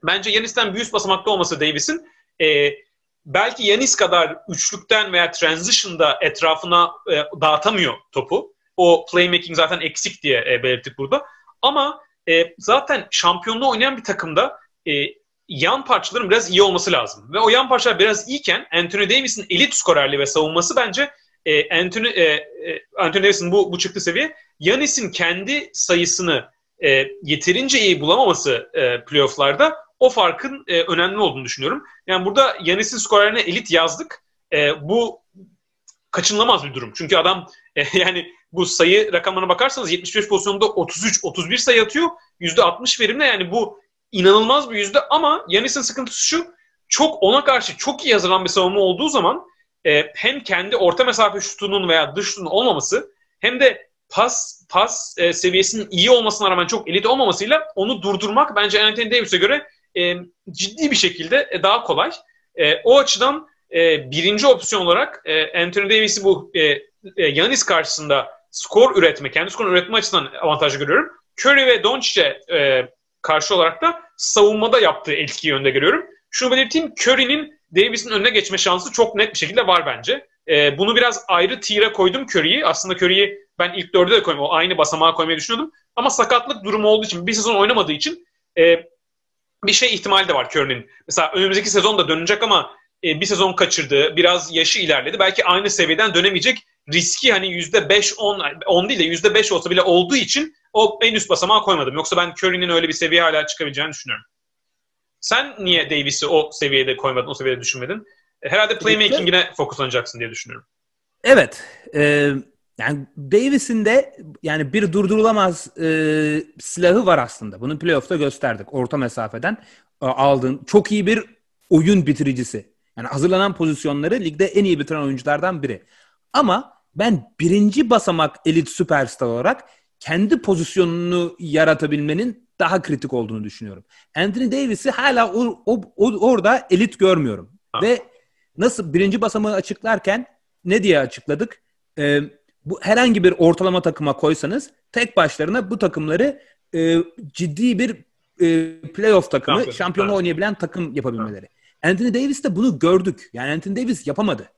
Bence Yanis'ten bir üst basamakta olması Davis'in e, belki Yanis kadar üçlükten veya transition'da etrafına e, dağıtamıyor topu. O playmaking zaten eksik diye e, belirttik burada. Ama e, zaten şampiyonluğu oynayan bir takımda e, yan parçaların biraz iyi olması lazım. Ve o yan parçalar biraz iyiyken Anthony Davis'in elit skorerliği ve savunması bence e, Anthony, e, e, Anthony Davis'in bu, bu çıktı seviye. Yanis'in kendi sayısını e, yeterince iyi bulamaması e, playofflarda o farkın e, önemli olduğunu düşünüyorum. Yani burada Yanis'in skorerine elit yazdık. E, bu kaçınılamaz bir durum. Çünkü adam e, yani bu sayı rakamlarına bakarsanız 75 pozisyonda 33 31 sayı atıyor. %60 verimle yani bu inanılmaz bir yüzde. Ama Yanis'in sıkıntısı şu. Çok ona karşı çok iyi hazırlanan bir savunma olduğu zaman e, hem kendi orta mesafe şutunun veya dış şutunun olmaması hem de pas pas e, seviyesinin iyi olmasına rağmen çok elit olmamasıyla onu durdurmak bence Anthony Davis'e göre e, ciddi bir şekilde e, daha kolay. E, o açıdan e, birinci opsiyon olarak e, Anthony Davis'i bu e, e, Yanis karşısında skor üretme, kendi skor üretme açısından avantajlı görüyorum. Curry ve Doncic'e e, karşı olarak da savunmada yaptığı etki yönde görüyorum. Şunu belirteyim, Curry'nin Davis'in önüne geçme şansı çok net bir şekilde var bence. E, bunu biraz ayrı tire koydum Curry'i. Aslında Curry'i ben ilk dörde de koymayı, o aynı basamağa koymayı düşünüyordum. Ama sakatlık durumu olduğu için, bir sezon oynamadığı için e, bir şey ihtimali de var Curry'nin. Mesela önümüzdeki sezon da dönecek ama e, bir sezon kaçırdı, biraz yaşı ilerledi. Belki aynı seviyeden dönemeyecek riski hani yüzde beş, on, on değil de yüzde beş olsa bile olduğu için o en üst basamağa koymadım. Yoksa ben Curry'nin öyle bir seviye hala çıkabileceğini düşünüyorum. Sen niye Davis'i o seviyede koymadın, o seviyede düşünmedin? E, herhalde playmaking'ine fokuslanacaksın diye düşünüyorum. Evet. E, yani Davis'in de yani bir durdurulamaz e, silahı var aslında. Bunu playoff'ta gösterdik. Orta mesafeden e, aldığın çok iyi bir oyun bitiricisi. Yani hazırlanan pozisyonları ligde en iyi bitiren oyunculardan biri. Ama ben birinci basamak elit süperstar olarak kendi pozisyonunu yaratabilmenin daha kritik olduğunu düşünüyorum. Anthony Davis'i hala o, o, o, orada elit görmüyorum. Ha. Ve nasıl birinci basamağı açıklarken ne diye açıkladık? Ee, bu herhangi bir ortalama takıma koysanız tek başlarına bu takımları e, ciddi bir e, playoff takımı, Şampiyon. şampiyonu oynayabilen takım yapabilmeleri. Ha. Anthony Davis de bunu gördük. Yani Anthony Davis yapamadı.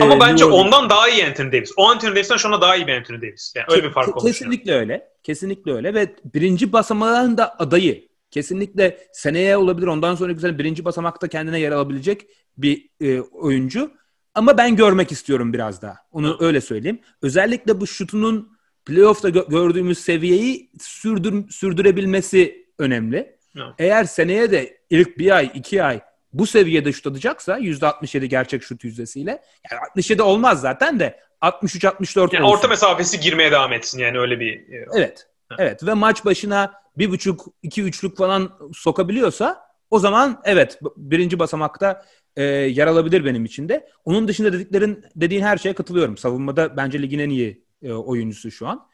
Ama ee, bence ondan daha iyi Anthony Davis. O Anthony Davis'ten şu anda daha iyi bir Anthony Davis. Yani öyle bir fark olmuş. Kesinlikle öyle. Kesinlikle öyle ve birinci basamağın da adayı. Kesinlikle seneye olabilir. Ondan sonraki sene birinci basamakta kendine yer alabilecek bir e, oyuncu. Ama ben görmek istiyorum biraz daha. Onu öyle söyleyeyim. Özellikle bu şutunun playoff'ta gö- gördüğümüz seviyeyi sürdür sürdürebilmesi önemli. Hı. Eğer seneye de ilk bir ay, iki ay bu seviyede şut atacaksa %67 gerçek şut yüzdesiyle yani 67 olmaz zaten de 63-64 yani orta mesafesi girmeye devam etsin yani öyle bir e, Evet. Ha. Evet ve maç başına bir buçuk iki üçlük falan sokabiliyorsa o zaman evet birinci basamakta e, yer alabilir benim için de. Onun dışında dediklerin dediğin her şeye katılıyorum. Savunmada bence ligin en iyi e, oyuncusu şu an.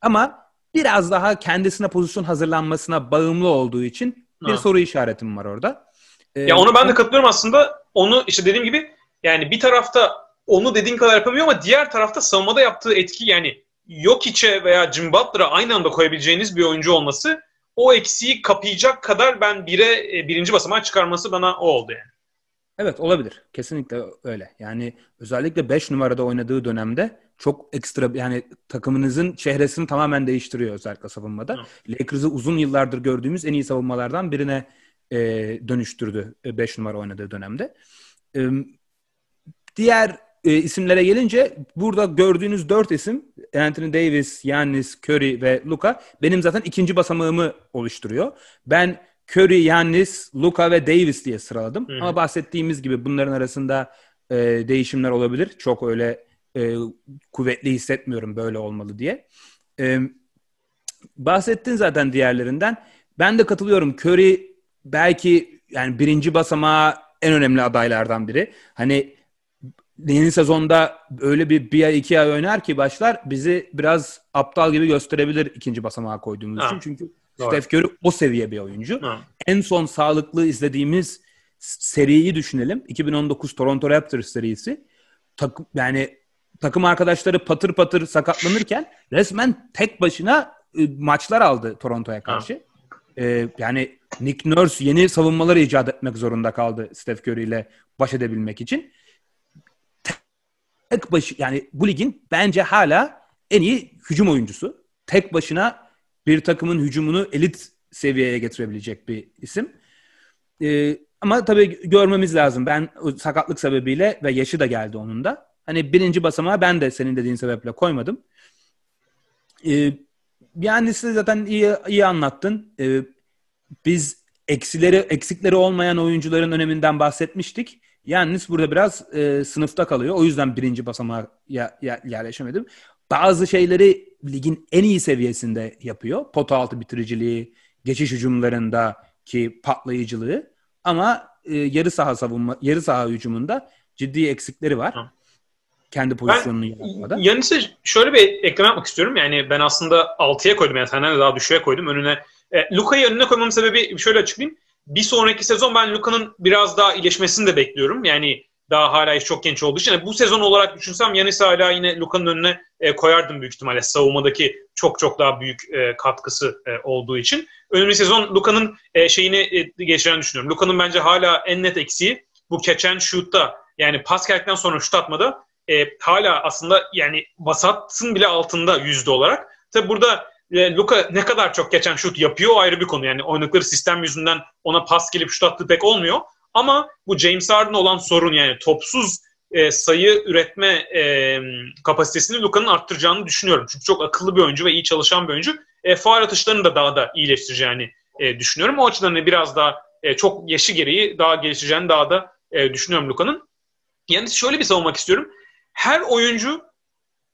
Ama biraz daha kendisine pozisyon hazırlanmasına bağımlı olduğu için bir ha. soru işaretim var orada. Ee, ya onu ben de katılıyorum aslında. Onu işte dediğim gibi yani bir tarafta onu dediğin kadar yapamıyor ama diğer tarafta savunmada yaptığı etki yani yok içe veya Jim Butler'a aynı anda koyabileceğiniz bir oyuncu olması o eksiği kapayacak kadar ben bire e, birinci basamağa çıkarması bana o oldu yani. Evet olabilir. Kesinlikle öyle. Yani özellikle 5 numarada oynadığı dönemde çok ekstra yani takımınızın çehresini tamamen değiştiriyor özellikle savunmada. Lakers'ı uzun yıllardır gördüğümüz en iyi savunmalardan birine e, dönüştürdü 5 numara oynadığı dönemde. E, diğer e, isimlere gelince burada gördüğünüz dört isim Anthony Davis, Yannis, Curry ve Luka benim zaten ikinci basamağımı oluşturuyor. Ben Curry, Yannis, Luka ve Davis diye sıraladım. Hı. Ama bahsettiğimiz gibi bunların arasında e, değişimler olabilir. Çok öyle e, kuvvetli hissetmiyorum böyle olmalı diye. E, bahsettin zaten diğerlerinden. Ben de katılıyorum. Curry belki yani birinci basamağa en önemli adaylardan biri. Hani yeni sezonda öyle bir bir ay iki ay oynar ki başlar bizi biraz aptal gibi gösterebilir ikinci basamağa koyduğumuz ha. için. Çünkü Doğru. Steph Curry o seviye bir oyuncu. Ha. En son sağlıklı izlediğimiz seriyi düşünelim. 2019 Toronto Raptors serisi. Tak, yani takım arkadaşları patır patır sakatlanırken resmen tek başına e, maçlar aldı Toronto'ya karşı. Ha. Ee, yani Nick Nurse yeni savunmalar icat etmek zorunda kaldı Steph Curry ile baş edebilmek için. Tek başı yani bu ligin bence hala en iyi hücum oyuncusu. Tek başına bir takımın hücumunu elit seviyeye getirebilecek bir isim. Ee, ama tabii görmemiz lazım. Ben sakatlık sebebiyle ve yaşı da geldi onun da. Hani birinci basamağı ben de senin dediğin sebeple koymadım. Ee, yani size zaten iyi iyi anlattın. Ee, biz eksileri eksikleri olmayan oyuncuların öneminden bahsetmiştik. Yalnız burada biraz e, sınıfta kalıyor. O yüzden birinci basamağa ya, ya, yerleşemedim. Bazı şeyleri ligin en iyi seviyesinde yapıyor. Pota altı bitiriciliği, geçiş hücumlarındaki patlayıcılığı ama e, yarı saha savunma yarı saha hücumunda ciddi eksikleri var. Hı. Kendi pozisyonunu yaratmada. Yanis'e şöyle bir ekleme yapmak istiyorum. Yani ben aslında 6'ya koydum. Yani senden de daha düşüğe koydum. Önüne e, Luka'yı önüne koymamın sebebi şöyle açıklayayım. Bir sonraki sezon ben Luka'nın biraz daha iyileşmesini de bekliyorum. Yani daha hala çok genç olduğu için. Yani bu sezon olarak düşünsem Yanis hala yine Luka'nın önüne e, koyardım büyük ihtimalle. Savunmadaki çok çok daha büyük e, katkısı e, olduğu için. Önümüzdeki sezon Luka'nın e, şeyini e, geçeceğini düşünüyorum. Luka'nın bence hala en net eksiği bu and shoot'ta yani pas geldikten sonra şut atmada e, hala aslında yani vasatın bile altında yüzde olarak. Tabi burada Luka ne kadar çok geçen şut yapıyor ayrı bir konu. Yani oynadıkları sistem yüzünden ona pas gelip şut attığı pek olmuyor. Ama bu James Harden olan sorun yani topsuz e, sayı üretme e, kapasitesini Luka'nın arttıracağını düşünüyorum. Çünkü çok akıllı bir oyuncu ve iyi çalışan bir oyuncu. E, faal atışlarını da daha da iyileştireceğini e, düşünüyorum. O açıdan hani biraz daha e, çok yaşı gereği daha gelişeceğini daha da e, düşünüyorum Luka'nın. Yani şöyle bir savunmak istiyorum. Her oyuncu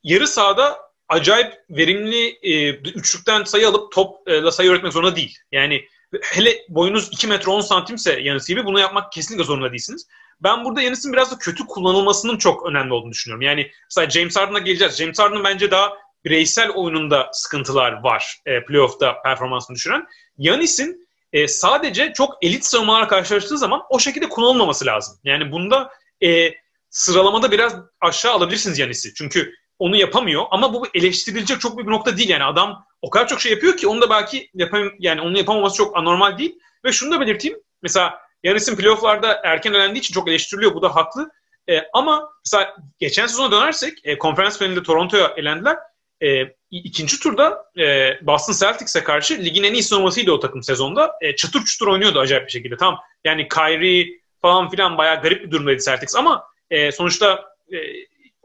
yarı sahada acayip verimli e, üçlükten sayı alıp topla sayı üretmek zorunda değil. Yani hele boyunuz 2 metre 10 santimse Yanis gibi bunu yapmak kesinlikle zorunda değilsiniz. Ben burada Yanis'in biraz da kötü kullanılmasının çok önemli olduğunu düşünüyorum. Yani mesela James Harden'a geleceğiz. James Harden'ın bence daha bireysel oyununda sıkıntılar var e, playoff'ta performansını düşüren. Yanis'in e, sadece çok elit savunmalar karşılaştığı zaman o şekilde kullanılmaması lazım. Yani bunda e, sıralamada biraz aşağı alabilirsiniz Yanis'i. Çünkü onu yapamıyor ama bu eleştirilecek çok büyük bir nokta değil. Yani adam o kadar çok şey yapıyor ki onu da belki yapam yani onu yapamaması çok anormal değil. Ve şunu da belirteyim. Mesela Yanis'in playofflarda erken elendiği için çok eleştiriliyor. Bu da haklı. E, ama mesela geçen sezona dönersek e, konferans finalinde Toronto'ya elendiler. E, ikinci turda e, Boston Celtics'e karşı ligin en iyi savunmasıydı o takım sezonda. E, çıtır çıtır oynuyordu acayip bir şekilde. Tam yani Kyrie falan filan bayağı garip bir durumdaydı Celtics ama e, sonuçta e,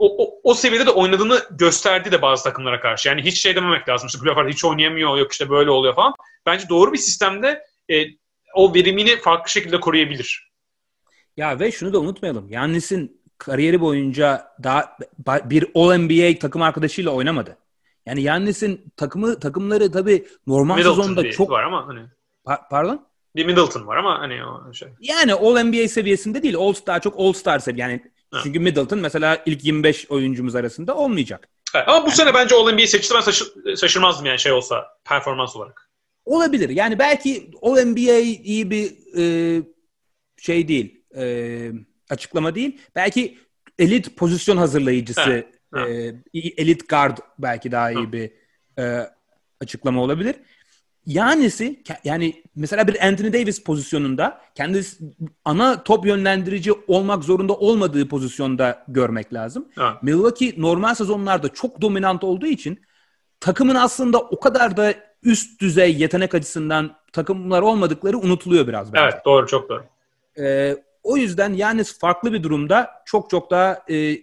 o, o, o seviyede de oynadığını gösterdi de bazı takımlara karşı. Yani hiç şey dememek lazım. İşte playoff'larda hiç oynayamıyor, yok işte böyle oluyor falan. Bence doğru bir sistemde e, o verimini farklı şekilde koruyabilir. Ya ve şunu da unutmayalım. Yannis'in kariyeri boyunca daha bir All-NBA takım arkadaşıyla oynamadı. Yani Yannis'in takımı takımları tabii normal Middleton sezonda çok var ama hani. Pa- pardon? Bir Middleton var ama hani o şey. Yani All-NBA seviyesinde değil. All Star çok All Star seviye. Yani çünkü Middleton mesela ilk 25 oyuncumuz arasında olmayacak. Evet, ama bu yani, sene bence All-NBA seçti ben şaşır, şaşırmazdım yani şey olsa performans olarak. Olabilir. Yani belki All-NBA iyi bir e, şey değil. E, açıklama değil. Belki elit pozisyon hazırlayıcısı evet, evet. E, elit guard belki daha iyi Hı. bir e, açıklama olabilir. Yanisi yani mesela bir Anthony Davis pozisyonunda kendisi ana top yönlendirici olmak zorunda olmadığı pozisyonda görmek lazım. Ha. Milwaukee normal sezonlarda çok dominant olduğu için takımın aslında o kadar da üst düzey yetenek açısından takımlar olmadıkları unutuluyor biraz bence. Evet doğru çok doğru. Ee, o yüzden yani farklı bir durumda çok çok daha e,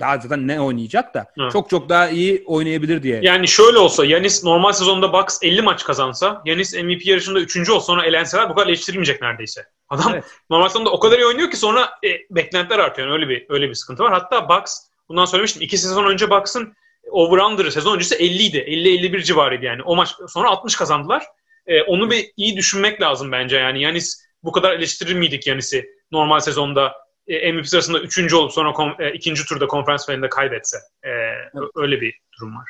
daha zaten ne oynayacak da Hı. çok çok daha iyi oynayabilir diye. Yani şöyle olsa Yanis normal sezonda Bucks 50 maç kazansa Yanis MVP yarışında 3. olsa sonra elenseler bu kadar eleştirilmeyecek neredeyse. Adam evet. normal sezonda o kadar iyi oynuyor ki sonra e, beklentiler artıyor. Yani öyle bir öyle bir sıkıntı var. Hatta Bucks bundan söylemiştim. 2 sezon önce Bucks'ın over-under'ı sezon öncesi 50 idi. 50-51 civarıydı yani. O maç sonra 60 kazandılar. E, onu bir iyi düşünmek lazım bence yani. Yanis bu kadar eleştirir miydik Yanis'i normal sezonda e, MVP sırasında üçüncü olup sonra kom, e, ikinci turda konferans finalinde kaybetse. E, evet. Öyle bir durum var.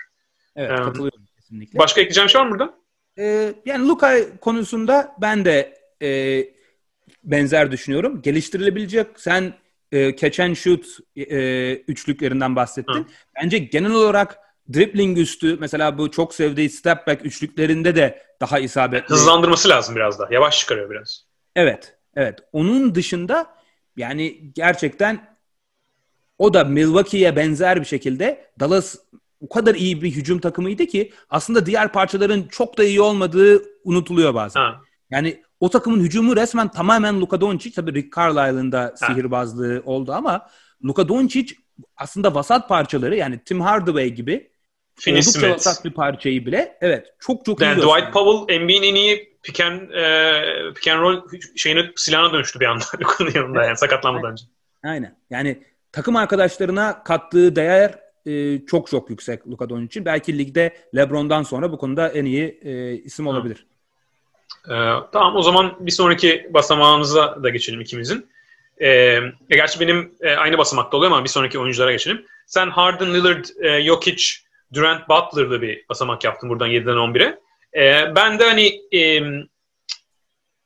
Evet ee, katılıyorum kesinlikle. Başka ekleyeceğim şey var mı burada? Ee, yani Luka konusunda ben de e, benzer düşünüyorum. Geliştirilebilecek sen e, catch and shoot e, üçlüklerinden bahsettin. Hı. Bence genel olarak dribbling üstü mesela bu çok sevdiği step back üçlüklerinde de daha isabetli. Hızlandırması lazım biraz da. Yavaş çıkarıyor biraz. Evet. Evet. Onun dışında yani gerçekten o da Milwaukee'ye benzer bir şekilde Dallas o kadar iyi bir hücum takımıydı ki aslında diğer parçaların çok da iyi olmadığı unutuluyor bazen. Ha. Yani o takımın hücumu resmen tamamen Luka Doncic. Tabii Rick Carlisle'ın da sihirbazlığı oldu ama Luka Doncic aslında vasat parçaları yani Tim Hardaway gibi Finney oldukça Smith. vasat bir parçayı bile evet çok çok yani iyi Dwight Powell NBA'nin en iyi pick and, e, pick and roll şeyini silahına dönüştü bir anda Luka'nın yanında yani sakatlanmadan önce. Aynen. Yani takım arkadaşlarına kattığı değer e, çok çok yüksek Luka Doncic'in. Belki ligde LeBron'dan sonra bu konuda en iyi e, isim olabilir. Ee, tamam o zaman bir sonraki basamağımıza da geçelim ikimizin. Ee, gerçi benim e, aynı basamakta oluyor ama bir sonraki oyunculara geçelim. Sen Harden, Lillard, e, Jokic, Durant, Butler'lı bir basamak yaptın buradan 7'den 11'e. Ee, ben de hani e,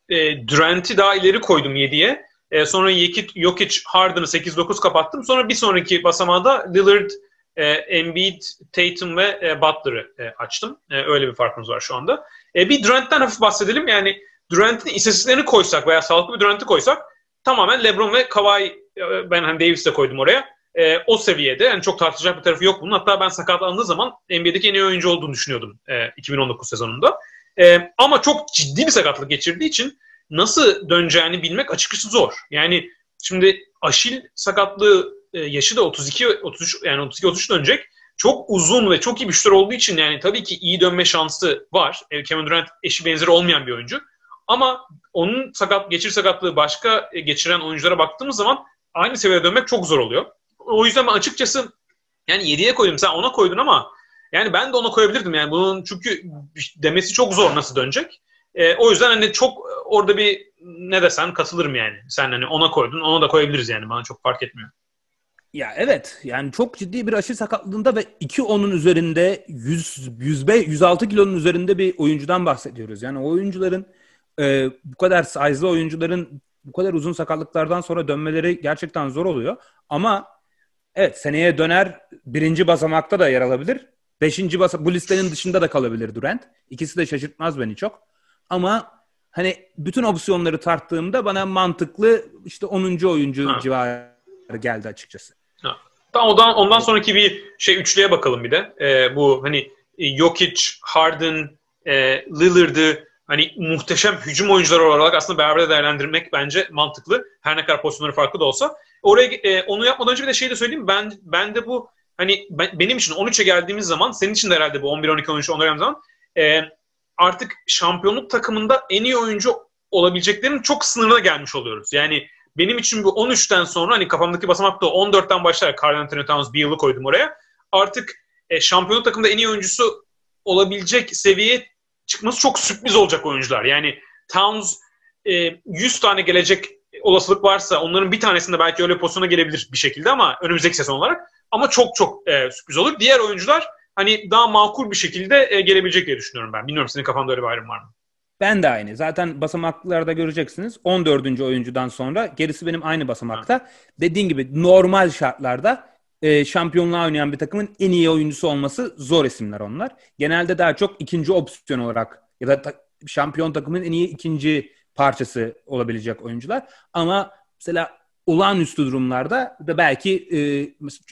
e, Durant'i daha ileri koydum 7'ye. E, sonra Jokic, Harden'ı 8-9 kapattım. Sonra bir sonraki basamağı Lillard, e, Embiid, Tatum ve e, Butler'ı e, açtım. E, öyle bir farkımız var şu anda. E, bir Durant'ten hafif bahsedelim. Yani Durant'in istatistiklerini koysak veya sağlıklı bir Durant'i koysak tamamen LeBron ve Kawhi e, ben hani Davis'e koydum oraya. E, o seviyede. Yani çok tartışacak bir tarafı yok bunun. Hatta ben sakatlandığı zaman NBA'deki en iyi oyuncu olduğunu düşünüyordum e, 2019 sezonunda. E, ama çok ciddi bir sakatlık geçirdiği için nasıl döneceğini bilmek açıkçası zor. Yani şimdi Aşil sakatlığı e, yaşı da 32 33 yani 32 33 dönecek. Çok uzun ve çok iyi bir şutör olduğu için yani tabii ki iyi dönme şansı var. E, Kevin Durant eşi benzeri olmayan bir oyuncu. Ama onun sakat geçir sakatlığı başka e, geçiren oyunculara baktığımız zaman aynı seviyede dönmek çok zor oluyor. O yüzden ben açıkçası yani 7'ye koydum. Sen ona koydun ama yani ben de ona koyabilirdim. Yani bunun çünkü demesi çok zor nasıl dönecek. E, o yüzden hani çok orada bir ne desen katılırım yani. Sen hani ona koydun, ona da koyabiliriz yani. Bana çok fark etmiyor. Ya evet yani çok ciddi bir aşı sakatlığında ve 2-10'un üzerinde 100, 105, 106 kilonun üzerinde bir oyuncudan bahsediyoruz. Yani oyuncuların e, bu kadar size'lı oyuncuların bu kadar uzun sakatlıklardan sonra dönmeleri gerçekten zor oluyor. Ama evet seneye döner birinci basamakta da yer alabilir. Beşinci basamak bu listenin dışında da kalabilir Durant. İkisi de şaşırtmaz beni çok. Ama hani bütün opsiyonları tarttığımda bana mantıklı işte 10. oyuncu ha. civarı geldi açıkçası. Ha. Tamam ondan, ondan sonraki bir şey üçlüye bakalım bir de. Ee, bu hani Jokic, Harden, e, Lillard'ı hani muhteşem hücum oyuncuları olarak aslında beraber değerlendirmek bence mantıklı. Her ne kadar pozisyonları farklı da olsa. Oraya e, onu yapmadan önce bir de şey de söyleyeyim. Ben ben de bu hani ben, benim için 13'e geldiğimiz zaman senin için de herhalde bu 11 12 13 14 zaman e, artık şampiyonluk takımında en iyi oyuncu olabileceklerin çok sınırına gelmiş oluyoruz. Yani benim için bu 13'ten sonra hani kafamdaki basamakta 14'ten başlar. Carl Anthony Towns bir yılı koydum oraya. Artık e, şampiyonluk takımında en iyi oyuncusu olabilecek seviyeye çıkması çok sürpriz olacak oyuncular. Yani Towns e, 100 tane gelecek olasılık varsa onların bir tanesinde belki öyle pozisyona gelebilir bir şekilde ama önümüzdeki sezon olarak. Ama çok çok e, sürpriz olur. Diğer oyuncular hani daha makul bir şekilde e, gelebilecek diye düşünüyorum ben. Bilmiyorum senin kafanda öyle bir ayrım var mı? Ben de aynı. Zaten basamaklarda göreceksiniz. 14. oyuncudan sonra gerisi benim aynı basamakta. Ha. Dediğin gibi normal şartlarda e, şampiyonluğa oynayan bir takımın en iyi oyuncusu olması zor isimler onlar. Genelde daha çok ikinci opsiyon olarak ya da ta, şampiyon takımın en iyi ikinci parçası olabilecek oyuncular. Ama mesela olağanüstü durumlarda da belki e,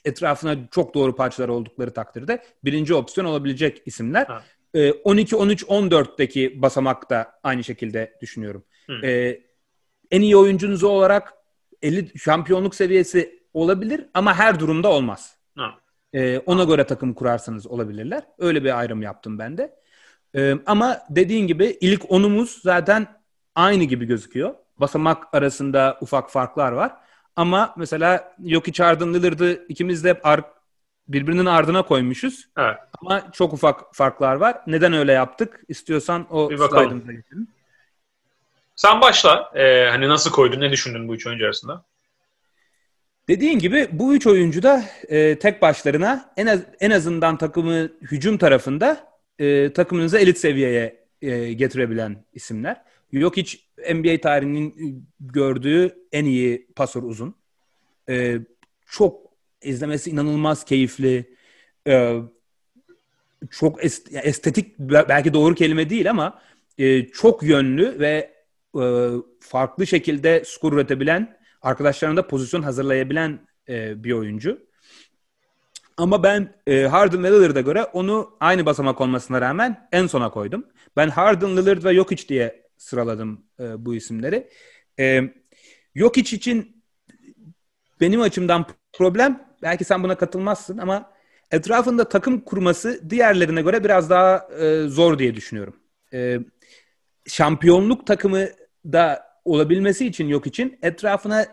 etrafına çok doğru parçalar oldukları takdirde birinci opsiyon olabilecek isimler. E, 12, 13, 14'teki basamakta aynı şekilde düşünüyorum. E, en iyi oyuncunuz olarak 50 şampiyonluk seviyesi olabilir ama her durumda olmaz. E, ona göre takım kurarsanız olabilirler. Öyle bir ayrım yaptım ben de. E, ama dediğin gibi ilk onumuz zaten aynı gibi gözüküyor. Basamak arasında ufak farklar var. Ama mesela Jokic Harden Lillard'ı ikimiz de hep ar- birbirinin ardına koymuşuz. Evet. Ama çok ufak farklar var. Neden öyle yaptık? İstiyorsan o slide'ımıza geçelim. Sen başla. Ee, hani nasıl koydun? Ne düşündün bu üç oyuncu arasında? Dediğin gibi bu üç oyuncu da e, tek başlarına en az en azından takımı hücum tarafında e, takımınızı elit seviyeye e, getirebilen isimler. Yok hiç NBA tarihinin gördüğü en iyi pasör uzun. Ee, çok izlemesi inanılmaz keyifli. Ee, çok estetik belki doğru kelime değil ama e, çok yönlü ve e, farklı şekilde skor üretebilen, arkadaşlarına da pozisyon hazırlayabilen e, bir oyuncu. Ama ben e, Harden ve Lillard'a göre onu aynı basamak olmasına rağmen en sona koydum. Ben Harden, Lillard ve Jokic diye sıraladım e, bu isimleri. E, Jokic için benim açımdan problem, belki sen buna katılmazsın ama etrafında takım kurması diğerlerine göre biraz daha e, zor diye düşünüyorum. E, şampiyonluk takımı da olabilmesi için yok için etrafına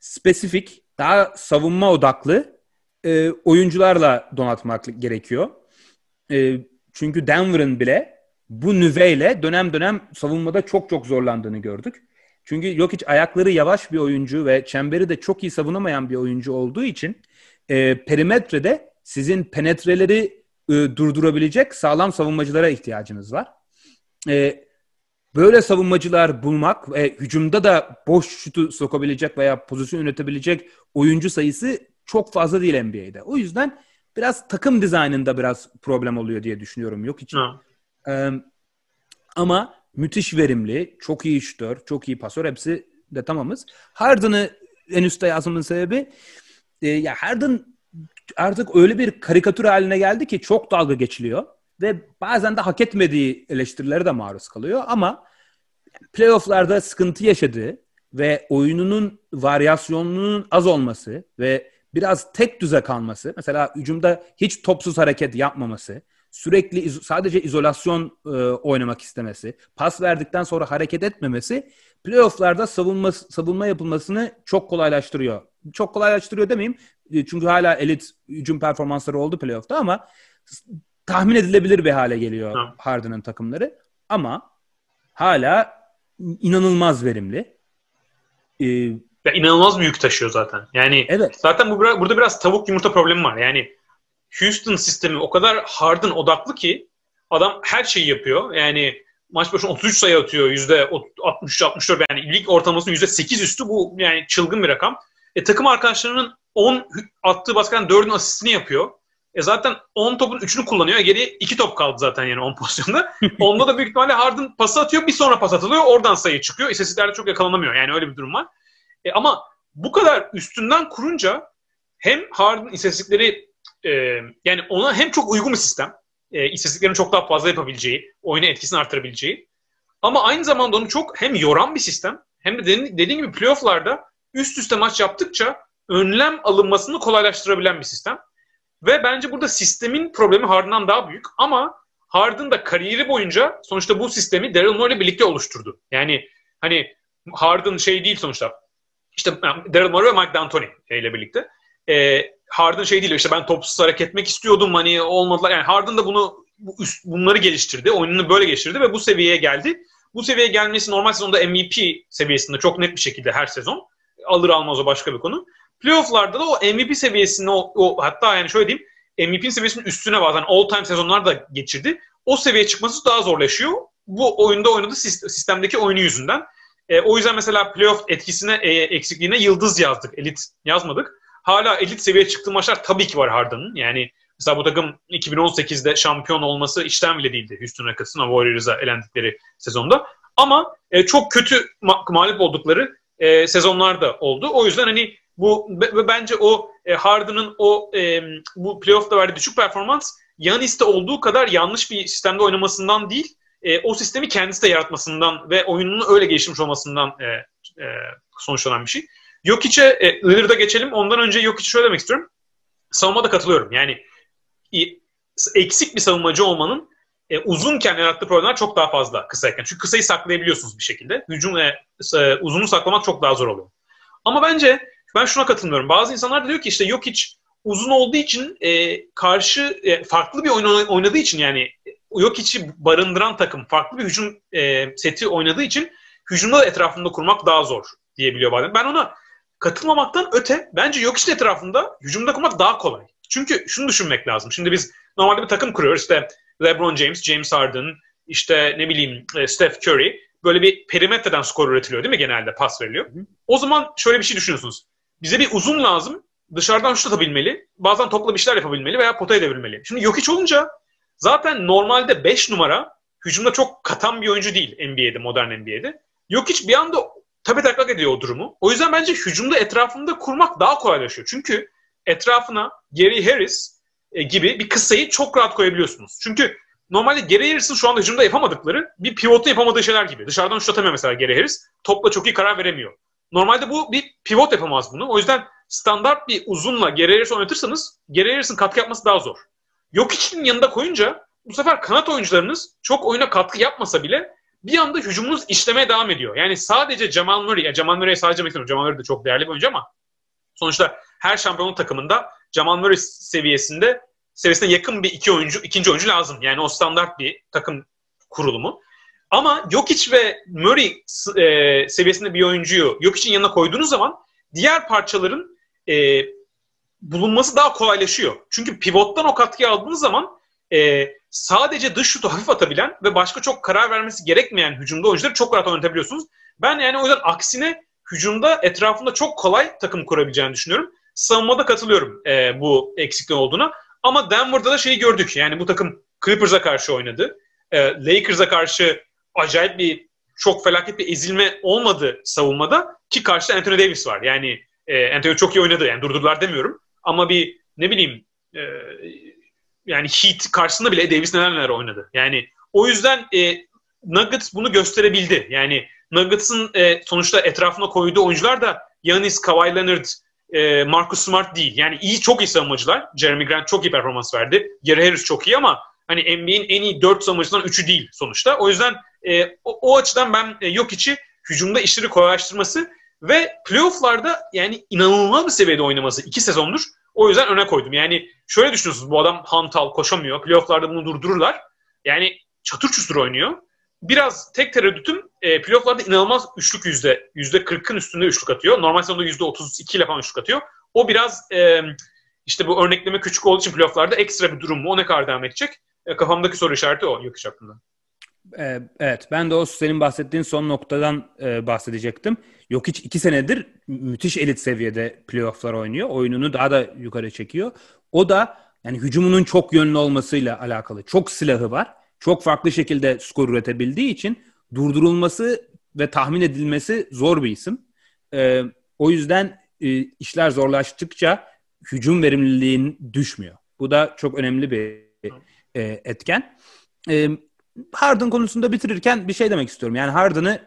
spesifik, daha savunma odaklı e, oyuncularla donatmak gerekiyor. E, çünkü Denver'ın bile bu nüveyle dönem dönem savunmada çok çok zorlandığını gördük. Çünkü yok hiç ayakları yavaş bir oyuncu ve çemberi de çok iyi savunamayan bir oyuncu olduğu için e, perimetrede sizin penetreleri e, durdurabilecek sağlam savunmacılara ihtiyacınız var. E, böyle savunmacılar bulmak ve hücumda da boş şutu sokabilecek veya pozisyon yönetebilecek oyuncu sayısı çok fazla değil NBA'de. O yüzden biraz takım dizaynında biraz problem oluyor diye düşünüyorum yok için. Ama müthiş verimli, çok iyi şütör, çok iyi pasör hepsi de tamamız. Harden'ı en üstte yazmamın sebebi e, ya Harden artık öyle bir karikatür haline geldi ki çok dalga geçiliyor ve bazen de hak etmediği eleştirilere de maruz kalıyor ama playofflarda sıkıntı yaşadığı ve oyununun varyasyonunun az olması ve biraz tek düze kalması, mesela hücumda hiç topsuz hareket yapmaması, sürekli iz- sadece izolasyon e, oynamak istemesi, pas verdikten sonra hareket etmemesi playofflarda savunma savunma yapılmasını çok kolaylaştırıyor. Çok kolaylaştırıyor demeyeyim. E, çünkü hala elit hücum performansları oldu playoff'ta ama tahmin edilebilir bir hale geliyor Hı. Harden'ın takımları. Ama hala inanılmaz verimli. Ee, ya inanılmaz büyük taşıyor zaten. Yani evet. zaten bu burada biraz tavuk yumurta problemi var. Yani Houston sistemi o kadar Harden odaklı ki adam her şeyi yapıyor. Yani maç başına 33 sayı atıyor. Yüzde 63-64 yani lig ortalamasının yüzde 8 üstü bu yani çılgın bir rakam. E, takım arkadaşlarının 10 attığı baskının 4'ün asistini yapıyor. E zaten 10 topun 3'ünü kullanıyor. Geri 2 top kaldı zaten yani 10 pozisyonda. Onda da büyük ihtimalle Harden pası atıyor. Bir sonra pas atılıyor. Oradan sayı çıkıyor. İstatistiklerde çok yakalanamıyor. Yani öyle bir durum var. E ama bu kadar üstünden kurunca hem Harden istatistikleri e, yani ona hem çok uygun bir sistem. E, istatistiklerini çok daha fazla yapabileceği, oyuna etkisini artırabileceği. Ama aynı zamanda onu çok hem yoran bir sistem hem de dediğim, gibi playofflarda üst üste maç yaptıkça önlem alınmasını kolaylaştırabilen bir sistem. Ve bence burada sistemin problemi Harden'dan daha büyük. Ama Harden da kariyeri boyunca sonuçta bu sistemi Daryl Morey ile birlikte oluşturdu. Yani hani Harden şey değil sonuçta. İşte Daryl Morey ve Mike D'Antoni ile birlikte. Ee, Harden şey değil işte ben topsuz hareket etmek istiyordum hani olmadılar. Yani Harden da bunu bu üst, bunları geliştirdi. Oyununu böyle geliştirdi ve bu seviyeye geldi. Bu seviyeye gelmesi normal sezonda MVP seviyesinde çok net bir şekilde her sezon. Alır almaz o başka bir konu. Playoff'larda da o MVP seviyesinde o, o hatta yani şöyle diyeyim MVP seviyesinin üstüne bazen all time sezonlar da geçirdi. O seviyeye çıkması daha zorlaşıyor. Bu oyunda oynadığı sistemdeki oyunu yüzünden. E, o yüzden mesela playoff etkisine, e, eksikliğine yıldız yazdık. Elit yazmadık. Hala elit seviyeye çıktığı maçlar tabii ki var Harden'ın. Yani mesela bu takım 2018'de şampiyon olması işten bile değildi Houston Rockets'ın Warriors'a elendikleri sezonda. Ama e, çok kötü ma- mağlup oldukları e, sezonlar da oldu. O yüzden hani bu ve bence o e, Harden'ın o e, bu playoff'ta verdiği düşük performans Yanis'te olduğu kadar yanlış bir sistemde oynamasından değil, e, o sistemi kendisi de yaratmasından ve oyununu öyle geliştirmiş olmasından e, e, sonuçlanan bir şey. Jokic'e, e, Lillard'a geçelim. Ondan önce Jokic'e şöyle demek istiyorum. Savunmada katılıyorum. Yani eksik bir savunmacı olmanın e, uzunken yarattığı problemler çok daha fazla kısayken. Çünkü kısayı saklayabiliyorsunuz bir şekilde. Hücum ve e, uzunu saklamak çok daha zor oluyor. Ama bence ben şuna katılmıyorum. Bazı insanlar da diyor ki işte yok hiç uzun olduğu için e, karşı e, farklı bir oyun oynadığı için yani yok içi barındıran takım farklı bir hücum e, seti oynadığı için hücumda etrafında kurmak daha zor diyebiliyor bazen. Ben ona katılmamaktan öte bence yok işte etrafında hücumda kurmak daha kolay. Çünkü şunu düşünmek lazım. Şimdi biz normalde bir takım kuruyoruz. İşte LeBron James, James Harden, işte ne bileyim e, Steph Curry böyle bir perimetreden skor üretiliyor değil mi genelde pas veriliyor. O zaman şöyle bir şey düşünüyorsunuz. Bize bir uzun lazım. Dışarıdan şut atabilmeli. Bazen topla bir şeyler yapabilmeli veya potaya devirmeli. Şimdi yok hiç olunca zaten normalde 5 numara hücumda çok katan bir oyuncu değil NBA'de, modern NBA'de. Yok hiç bir anda tabi taklak ediyor o durumu. O yüzden bence hücumda etrafında kurmak daha kolaylaşıyor. Çünkü etrafına Gary Harris e, gibi bir kısayı çok rahat koyabiliyorsunuz. Çünkü normalde Gary Harris'in şu anda hücumda yapamadıkları bir pivotun yapamadığı şeyler gibi. Dışarıdan şut atamıyor mesela Gary Harris. Topla çok iyi karar veremiyor. Normalde bu bir pivot yapamaz bunu. O yüzden standart bir uzunla Gary Harris oynatırsanız Gary Harris'in katkı yapması daha zor. Yok için yanında koyunca bu sefer kanat oyuncularınız çok oyuna katkı yapmasa bile bir anda hücumunuz işlemeye devam ediyor. Yani sadece Jamal Murray, yani Jamal Murray'e sadece demek Jamal Murray de çok değerli bir oyuncu ama sonuçta her şampiyonluk takımında Jamal Murray seviyesinde seviyesine yakın bir iki oyuncu, ikinci oyuncu lazım. Yani o standart bir takım kurulumu. Ama Jokic ve Murray e, seviyesinde bir oyuncuyu Jokic'in yanına koyduğunuz zaman diğer parçaların e, bulunması daha kolaylaşıyor. Çünkü pivottan o katkıyı aldığınız zaman e, sadece dış şutu hafif atabilen ve başka çok karar vermesi gerekmeyen hücumda oyuncuları çok rahat oynatabiliyorsunuz. Ben yani o yüzden aksine hücumda etrafında çok kolay takım kurabileceğini düşünüyorum. Savunmada katılıyorum e, bu eksikliğin olduğuna. Ama Denver'da da şeyi gördük. Yani bu takım Clippers'a karşı oynadı. E, Lakers'a karşı acayip bir çok felaket bir ezilme olmadı savunmada ki karşıda Anthony Davis var. Yani e, Anthony çok iyi oynadı yani durdurdular demiyorum. Ama bir ne bileyim e, yani Heat karşısında bile Davis neler neler oynadı. Yani o yüzden e, Nuggets bunu gösterebildi. Yani Nuggets'ın e, sonuçta etrafına koyduğu oyuncular da Yanis, Kawhi Leonard, e, Marcus Smart değil. Yani iyi çok iyi savunmacılar. Jeremy Grant çok iyi performans verdi. Gary Harris çok iyi ama hani NBA'in en iyi 4 savunmacıdan 3'ü değil sonuçta. O yüzden e, o, o açıdan ben e, yok içi hücumda işleri kolaylaştırması ve playofflarda yani inanılmaz bir seviyede oynaması iki sezondur. O yüzden öne koydum. Yani şöyle düşünüyorsunuz bu adam hantal koşamıyor. Playofflarda bunu durdururlar. Yani çatır çutur oynuyor. Biraz tek tereddütüm e, playofflarda inanılmaz üçlük yüzde. Yüzde 40'ın üstünde üçlük atıyor. Normal sezonda yüzde 32 ile falan üçlük atıyor. O biraz e, işte bu örnekleme küçük olduğu için playofflarda ekstra bir durum mu? O ne kadar devam edecek? E, kafamdaki soru işareti o yok iş hakkında. Ee, evet ben de o senin bahsettiğin son noktadan e, bahsedecektim. Yok hiç iki senedir müthiş elit seviyede playofflar oynuyor. Oyununu daha da yukarı çekiyor. O da yani hücumunun çok yönlü olmasıyla alakalı. Çok silahı var. Çok farklı şekilde skor üretebildiği için durdurulması ve tahmin edilmesi zor bir isim. Ee, o yüzden e, işler zorlaştıkça hücum verimliliğin düşmüyor. Bu da çok önemli bir e, etken. E, Harden konusunda bitirirken bir şey demek istiyorum. Yani Harden'ı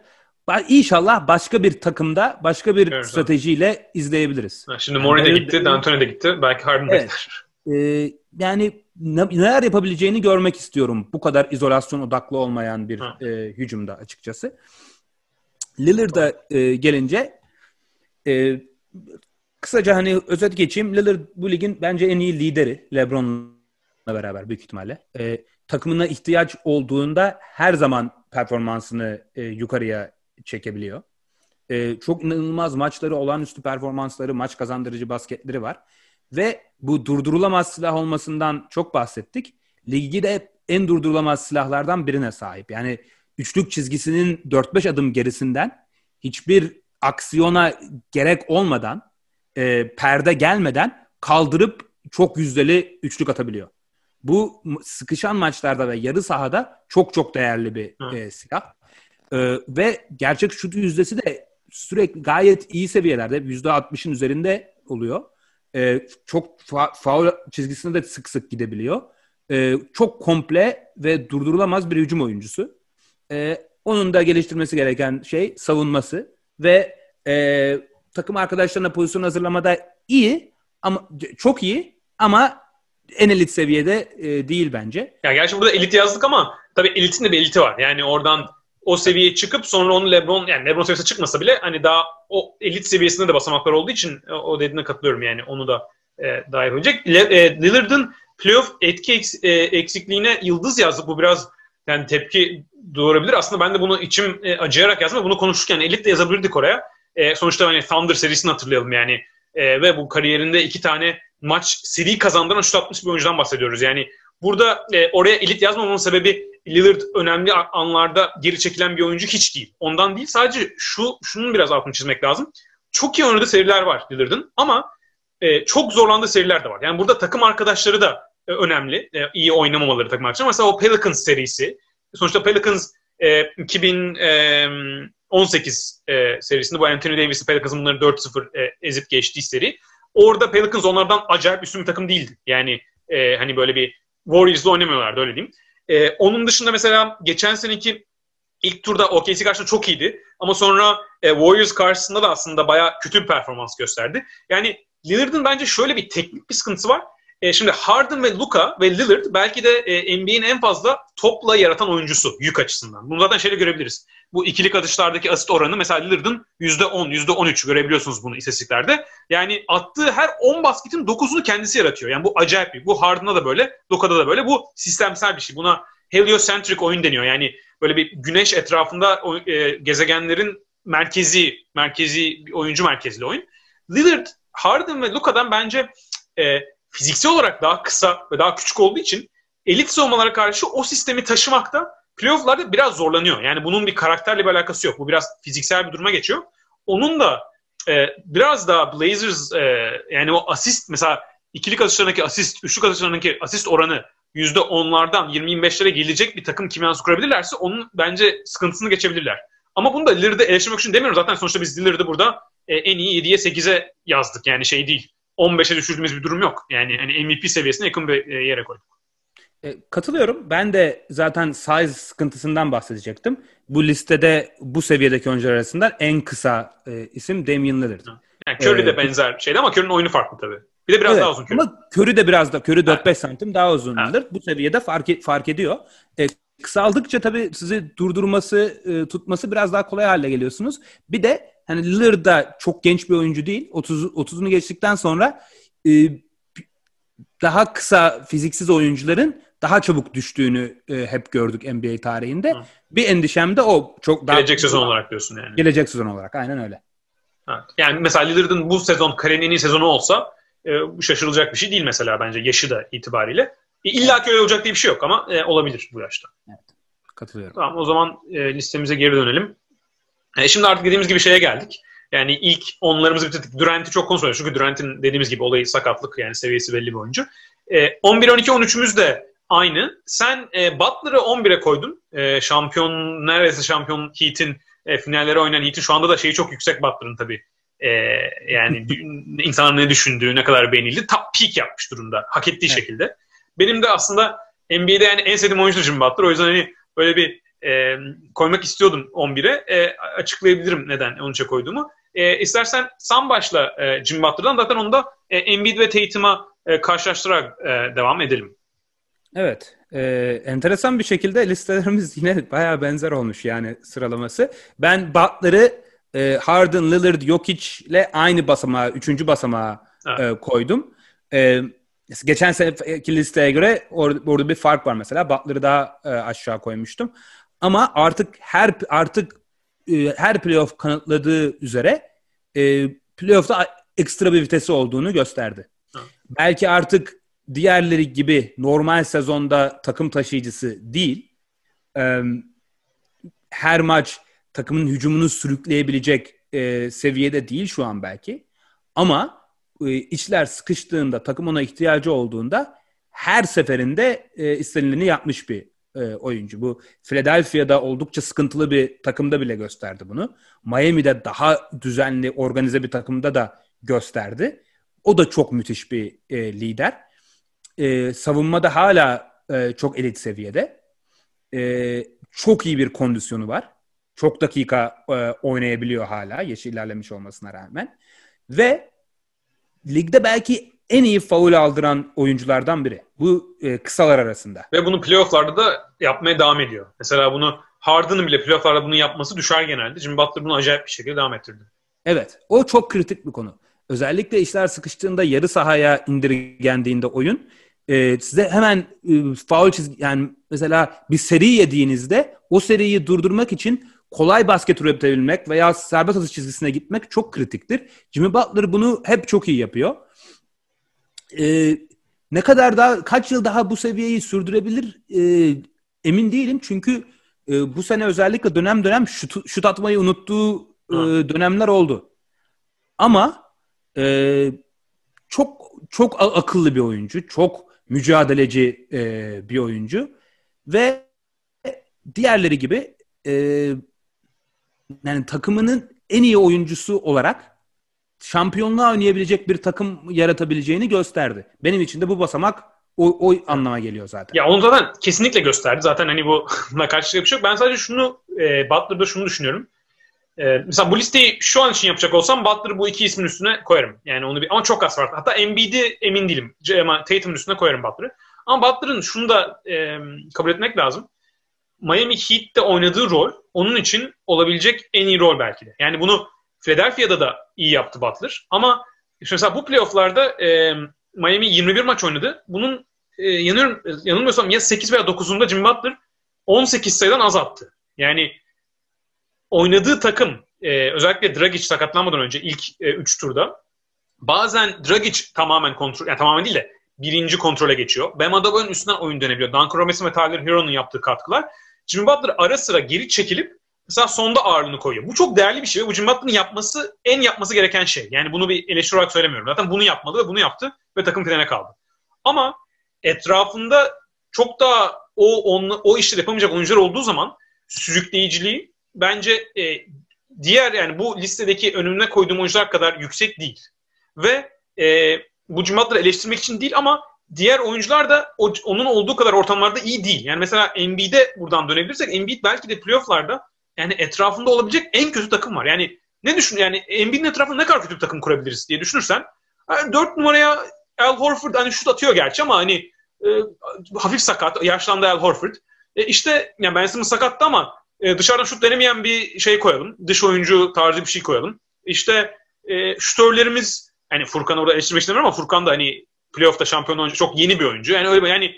inşallah başka bir takımda başka bir evet, stratejiyle izleyebiliriz. Ha, şimdi Murray de gitti, D'Antoni de gitti. Belki Harden evet. bekler. Ee, yani ne, neler yapabileceğini görmek istiyorum. Bu kadar izolasyon odaklı olmayan bir e, hücumda açıkçası. Lillard'a e, gelince e, kısaca hani özet geçeyim. Lillard bu ligin bence en iyi lideri. LeBron'la beraber büyük ihtimalle. E, takımına ihtiyaç olduğunda her zaman performansını e, yukarıya çekebiliyor. E, çok inanılmaz maçları, olağanüstü performansları, maç kazandırıcı basketleri var. Ve bu durdurulamaz silah olmasından çok bahsettik. Ligi de en durdurulamaz silahlardan birine sahip. Yani üçlük çizgisinin 4-5 adım gerisinden hiçbir aksiyona gerek olmadan, e, perde gelmeden kaldırıp çok yüzdeli üçlük atabiliyor. Bu sıkışan maçlarda ve yarı sahada çok çok değerli bir e, silah. E, ve gerçek şut yüzdesi de sürekli gayet iyi seviyelerde. %60'ın üzerinde oluyor. E, çok fa- faul çizgisine de sık sık gidebiliyor. E, çok komple ve durdurulamaz bir hücum oyuncusu. E, onun da geliştirmesi gereken şey savunması ve e, takım arkadaşlarına pozisyon hazırlamada iyi ama çok iyi ama en elit seviyede e, değil bence. Ya gerçi burada elit yazdık ama tabii elitin de bir eliti var. Yani oradan o seviyeye çıkıp sonra onu LeBron yani LeBron seviyesine çıkmasa bile hani daha o elit seviyesinde de basamaklar olduğu için e, o dediğine katılıyorum yani onu da e, daha yapacak. Le, e, Lillard'ın playoff etki eks, e, eksikliğine yıldız yazdık. Bu biraz yani tepki doğurabilir. Aslında ben de bunu içim e, acıyarak yazdım bunu konuşurken elit de yazabilirdik oraya. E, sonuçta hani Thunder serisini hatırlayalım yani. E, ve bu kariyerinde iki tane maç seri kazandıran şut atmış bir oyuncudan bahsediyoruz. Yani burada e, oraya elit yazmamamın sebebi Lillard önemli anlarda geri çekilen bir oyuncu hiç değil. Ondan değil sadece şu şunun biraz altını çizmek lazım. Çok iyi oynadığı seriler var Lillard'ın ama e, çok zorlandığı seriler de var. Yani burada takım arkadaşları da e, önemli. E, iyi oynamamaları takım arkadaşları. Mesela o Pelicans serisi. Sonuçta Pelicans e, 2018 e, serisinde bu Anthony Davis'in Pelicans'ın bunları 4-0 e, ezip geçtiği seri. Orada Pelicans onlardan acayip üstün bir takım değildi. Yani e, hani böyle bir Warriors'la oynamıyorlardı öyle diyeyim. E, onun dışında mesela geçen seneki ilk turda OKC karşısında çok iyiydi. Ama sonra e, Warriors karşısında da aslında bayağı kötü bir performans gösterdi. Yani Lillard'ın bence şöyle bir teknik bir sıkıntısı var. E, şimdi Harden ve Luka ve Lillard belki de e, NBA'in en fazla topla yaratan oyuncusu yük açısından. Bunu zaten şöyle görebiliriz. Bu ikilik atışlardaki asit oranı mesela Lillard'ın %10, %13 görebiliyorsunuz bunu istatistiklerde. Yani attığı her 10 basketin 9'unu kendisi yaratıyor. Yani bu acayip bir. Bu Harden'da da böyle, Luka'da da böyle. Bu sistemsel bir şey. Buna heliocentric oyun deniyor. Yani böyle bir güneş etrafında e, gezegenlerin merkezi, merkezi oyuncu merkezli oyun. Lillard, Harden ve Luka'dan bence e, fiziksel olarak daha kısa ve daha küçük olduğu için elit savunmalara karşı o sistemi taşımakta playofflarda biraz zorlanıyor. Yani bunun bir karakterle bir alakası yok. Bu biraz fiziksel bir duruma geçiyor. Onun da e, biraz daha Blazers e, yani o asist mesela ikilik atışlarındaki asist, üçlük atışlarındaki asist oranı %10'lardan 20-25'lere gelecek bir takım kimyası kurabilirlerse onun bence sıkıntısını geçebilirler. Ama bunu da Lillard'ı eleştirmek için demiyorum. Zaten sonuçta biz Lillard'ı burada e, en iyi 7'ye 8'e yazdık. Yani şey değil. 15'e düşürdüğümüz bir durum yok. Yani hani MVP seviyesine yakın bir e, yere koyduk. E, katılıyorum. Ben de zaten size sıkıntısından bahsedecektim. Bu listede bu seviyedeki oyuncular arasında en kısa e, isim Damian Lillard. Yani Curry ee, de benzer şeydi ama Curry'nin oyunu farklı tabii. Bir de biraz evet, daha uzun Curry. Ama Curry de biraz da Curry 4-5 evet. santim daha uzun evet. Lillard. Bu seviyede fark, e, fark ediyor. E, kısaldıkça tabii sizi durdurması, e, tutması biraz daha kolay hale geliyorsunuz. Bir de hani Lillard da çok genç bir oyuncu değil. 30 30'unu geçtikten sonra e, daha kısa fiziksiz oyuncuların daha çabuk düştüğünü e, hep gördük NBA tarihinde. Hı. Bir endişem de o. Çok daha Gelecek sezon olarak diyorsun yani. Gelecek sezon olarak aynen öyle. Ha. Yani mesela Lillard'ın bu sezon kariyerin en iyi sezonu olsa e, şaşırılacak bir şey değil mesela bence yaşı da itibariyle. E, İlla ki öyle olacak diye bir şey yok ama e, olabilir bu yaşta. Evet. Katılıyorum. Tamam o zaman e, listemize geri dönelim. E, şimdi artık dediğimiz gibi şeye geldik. Yani ilk onlarımızı bitirdik. Durant'i çok konuşuyoruz. Çünkü Durant'in dediğimiz gibi olayı sakatlık yani seviyesi belli bir oyuncu. E, 11, 12, 13'ümüz de aynı. Sen e, Butler'ı 11'e koydun. E, şampiyon, neredeyse şampiyon Heat'in e, finallere oynayan Heat'in şu anda da şeyi çok yüksek Butler'ın tabii. E, yani insanların ne düşündüğü, ne kadar beğenildi. Top peak yapmış durumda. Hak ettiği evet. şekilde. Benim de aslında NBA'de yani en sevdiğim oyuncu Jimmy Butler. O yüzden hani böyle bir e, koymak istiyordum 11'e. E, açıklayabilirim neden 13'e koyduğumu. E, istersen sen başla e, Jimmy Butler'dan. Zaten onu da e, Embiid ve Tatum'a e, karşılaştırarak e, devam edelim. Evet. E, enteresan bir şekilde listelerimiz yine baya benzer olmuş yani sıralaması. Ben Butler'ı e, Harden, Lillard, Jokic ile aynı basamağa, üçüncü basamağa evet. e, koydum. E, geçen seneki listeye göre or- orada bir fark var mesela. Butler'ı daha e, aşağı koymuştum. Ama artık her artık e, her playoff kanıtladığı üzere e, playoff'ta ekstra bir vitesi olduğunu gösterdi. Evet. Belki artık diğerleri gibi normal sezonda takım taşıyıcısı değil. E, her maç takımın hücumunu sürükleyebilecek e, seviyede değil şu an belki. Ama e, içler sıkıştığında, takım ona ihtiyacı olduğunda her seferinde istenileni yapmış bir oyuncu. Bu Philadelphia'da oldukça sıkıntılı bir takımda bile gösterdi bunu. Miami'de daha düzenli, organize bir takımda da gösterdi. O da çok müthiş bir e, lider e, savunmada hala e, çok elit seviyede. E, çok iyi bir kondisyonu var. Çok dakika e, oynayabiliyor hala yaşı ilerlemiş olmasına rağmen. Ve ligde belki en iyi faul aldıran oyunculardan biri. Bu e, kısalar arasında. Ve bunu playofflarda da yapmaya devam ediyor. Mesela bunu Harden'ın bile playofflarda bunu yapması düşer genelde. Jimmy Butler bunu acayip bir şekilde devam ettirdi. Evet. O çok kritik bir konu. Özellikle işler sıkıştığında yarı sahaya indirgendiğinde oyun e, size hemen e, foul çizgi yani mesela bir seri yediğinizde o seriyi durdurmak için kolay basket üretebilmek veya serbest atış çizgisine gitmek çok kritiktir. Jimmy Butler bunu hep çok iyi yapıyor. E, ne kadar daha kaç yıl daha bu seviyeyi sürdürebilir e, emin değilim çünkü e, bu sene özellikle dönem dönem şut, şut atmayı unuttuğu e, dönemler oldu. Ama e, çok çok akıllı bir oyuncu, çok mücadeleci e, bir oyuncu ve diğerleri gibi e, yani takımının en iyi oyuncusu olarak şampiyonluğa oynayabilecek bir takım yaratabileceğini gösterdi. Benim için de bu basamak o, o anlama geliyor zaten. Ya onu zaten kesinlikle gösterdi. Zaten hani bu karşılıklı bir şey yok. Ben sadece şunu e, Butler'da şunu düşünüyorum. E, mesela bu listeyi şu an için yapacak olsam Butler'ı bu iki ismin üstüne koyarım. Yani onu bir ama çok az farklı. Hatta Embiid'i emin değilim. Tatum'un üstüne koyarım Butler'ı. Ama Butler'ın şunu da e, kabul etmek lazım. Miami Heat'te oynadığı rol onun için olabilecek en iyi rol belki de. Yani bunu Philadelphia'da da iyi yaptı Butler. Ama işte mesela bu playofflarda e, Miami 21 maç oynadı. Bunun e, yanıyorum, yanılmıyorsam ya 8 veya 9'unda Jimmy Butler 18 sayıdan az attı. Yani oynadığı takım e, özellikle Dragic sakatlanmadan önce ilk 3 e, üç turda bazen Dragic tamamen kontrol, yani tamamen değil de birinci kontrole geçiyor. Bam Adebayo'nun üstünden oyun dönebiliyor. Duncan Robinson ve Tyler Hero'nun yaptığı katkılar. Jimmy Butler ara sıra geri çekilip mesela sonda ağırlığını koyuyor. Bu çok değerli bir şey ve bu Jimmy Butler'ın yapması en yapması gereken şey. Yani bunu bir eleştiri olarak söylemiyorum. Zaten bunu yapmadı ve bunu yaptı ve takım finale kaldı. Ama etrafında çok daha o on, o işleri yapamayacak oyuncular olduğu zaman sürükleyiciliği bence e, diğer yani bu listedeki önüne koyduğum oyuncular kadar yüksek değil. Ve e, bu Jimmy eleştirmek için değil ama diğer oyuncular da o, onun olduğu kadar ortamlarda iyi değil. Yani mesela Embiid'e buradan dönebilirsek Embiid belki de playofflarda yani etrafında olabilecek en kötü takım var. Yani ne düşün yani Embiid'in etrafında ne kadar kötü bir takım kurabiliriz diye düşünürsen yani 4 numaraya Al Horford hani şut atıyor gerçi ama hani e, hafif sakat. Yaşlandı Al Horford. E, işte yani Ben Simmons sakattı ama e, dışarıdan şut denemeyen bir şey koyalım. Dış oyuncu tarzı bir şey koyalım. İşte e, şutörlerimiz hani Furkan orada eleştirmek istemiyorum ama Furkan da hani playoff'ta şampiyon oyuncu çok yeni bir oyuncu. Yani öyle yani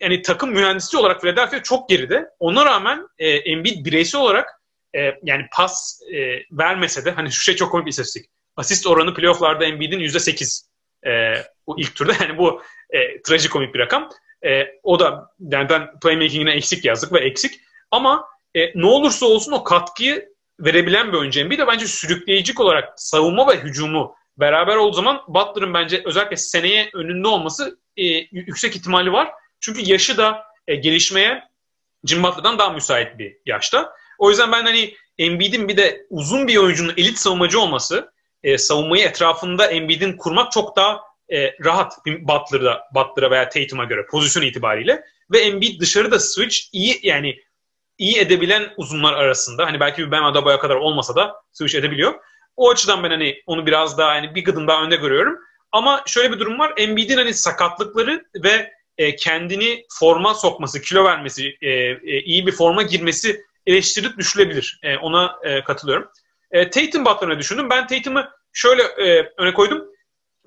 yani takım mühendisi olarak Philadelphia çok geride. Ona rağmen e, Embiid bireysel olarak e, yani pas e, vermese de hani şu şey çok komik bir istatistik. Asist oranı playoff'larda Embiid'in %8 e, bu ilk turda. Yani bu e, trajikomik bir rakam. E, o da yani ben playmaking'ine eksik yazdık ve eksik. Ama e, ne olursa olsun o katkıyı verebilen bir oyuncu. Bir de bence sürükleyicik olarak savunma ve hücumu beraber olduğu zaman Butler'ın bence özellikle seneye önünde olması e, yüksek ihtimali var. Çünkü yaşı da e, gelişmeye Jim Butler'dan daha müsait bir yaşta. O yüzden ben hani Embiid'in bir de uzun bir oyuncunun elit savunmacı olması, e, savunmayı etrafında Embiid'in kurmak çok daha e, rahat Butler'da, Butler'a veya Tatum'a göre pozisyon itibariyle. Ve Embiid dışarıda switch iyi yani iyi edebilen uzunlar arasında. Hani belki bir Ben Adebayo kadar olmasa da switch edebiliyor. O açıdan ben hani onu biraz daha hani bir gıdım daha önde görüyorum. Ama şöyle bir durum var. Embiid'in hani sakatlıkları ve e, kendini forma sokması, kilo vermesi, e, e, iyi bir forma girmesi eleştirilip düşülebilir. E, ona e, katılıyorum. E, Tatum Butler'ı düşündüm. Ben Tatum'ı şöyle e, öne koydum.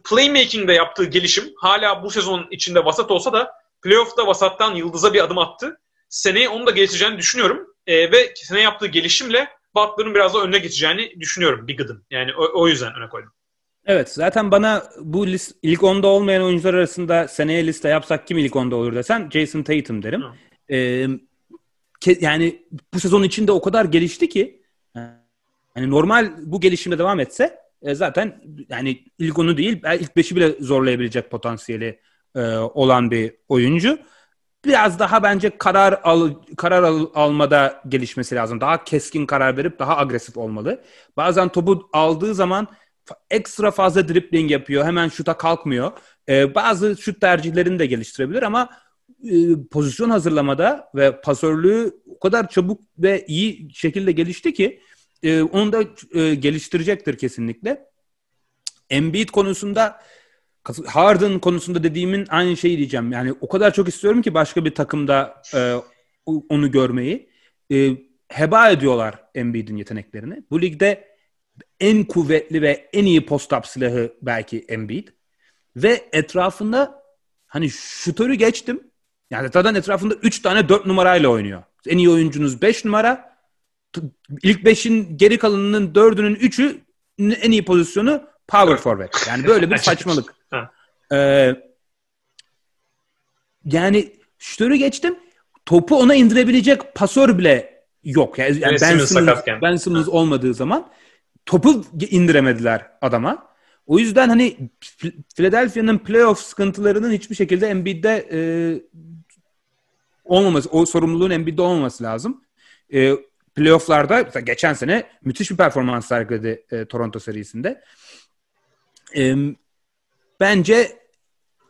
Playmaking'de yaptığı gelişim hala bu sezon içinde vasat olsa da playoff'ta vasattan yıldıza bir adım attı. Seneye onu da geliştireceğini düşünüyorum. E, ve sene yaptığı gelişimle Butler'ın biraz da önüne geçeceğini düşünüyorum bir gıdım. Yani o, o yüzden öne koydum. Evet zaten bana bu list, ilk onda olmayan oyuncular arasında seneye liste yapsak kim ilk onda olur desen Jason Tatum derim. Ee, ke, yani bu sezon içinde o kadar gelişti ki yani normal bu gelişimde devam etse e, zaten yani ilk onu değil ilk beşi bile zorlayabilecek potansiyeli e, olan bir oyuncu. Biraz daha bence karar al, karar al, almada gelişmesi lazım. Daha keskin karar verip daha agresif olmalı. Bazen topu aldığı zaman ekstra fazla dribbling yapıyor. Hemen şuta kalkmıyor. Ee, bazı şut tercihlerini de geliştirebilir ama e, pozisyon hazırlamada ve pasörlüğü o kadar çabuk ve iyi şekilde gelişti ki e, onu da e, geliştirecektir kesinlikle. Embiid konusunda Harden konusunda dediğimin aynı şeyi diyeceğim. Yani o kadar çok istiyorum ki başka bir takımda e, onu görmeyi. E, heba ediyorlar Embiid'in yeteneklerini. Bu ligde en kuvvetli ve en iyi post-up silahı belki Embiid. Ve etrafında hani şutörü geçtim. Yani zaten etrafında 3 tane 4 numarayla oynuyor. En iyi oyuncunuz 5 numara. İlk 5'in geri kalanının 4'ünün 3'ü en iyi pozisyonu power forward. Yani böyle bir saçmalık. Ee, yani şutörü geçtim. Topu ona indirebilecek pasör bile yok. Yani, yani ben Simmons, ben Simmons olmadığı zaman topu indiremediler adama. O yüzden hani Philadelphia'nın playoff sıkıntılarının hiçbir şekilde Embiid'de e, olmaması, o sorumluluğun Embiid'de olmaması lazım. E, playoff'larda geçen sene müthiş bir performans sergiledi e, Toronto serisinde. E, bence